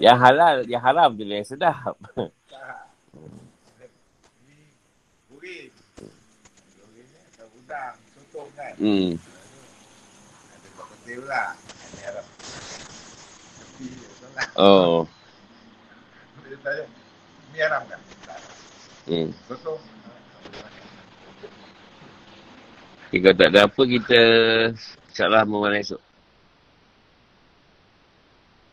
A: Yang halal, yang haram tu yang sedap. hutang, sotong kan. Hmm. Ada buat pula. Ini Oh.
E: Dia tanya, ni kan?
A: Hmm. Sotong. Jika tak ada apa, kita salah malam esok.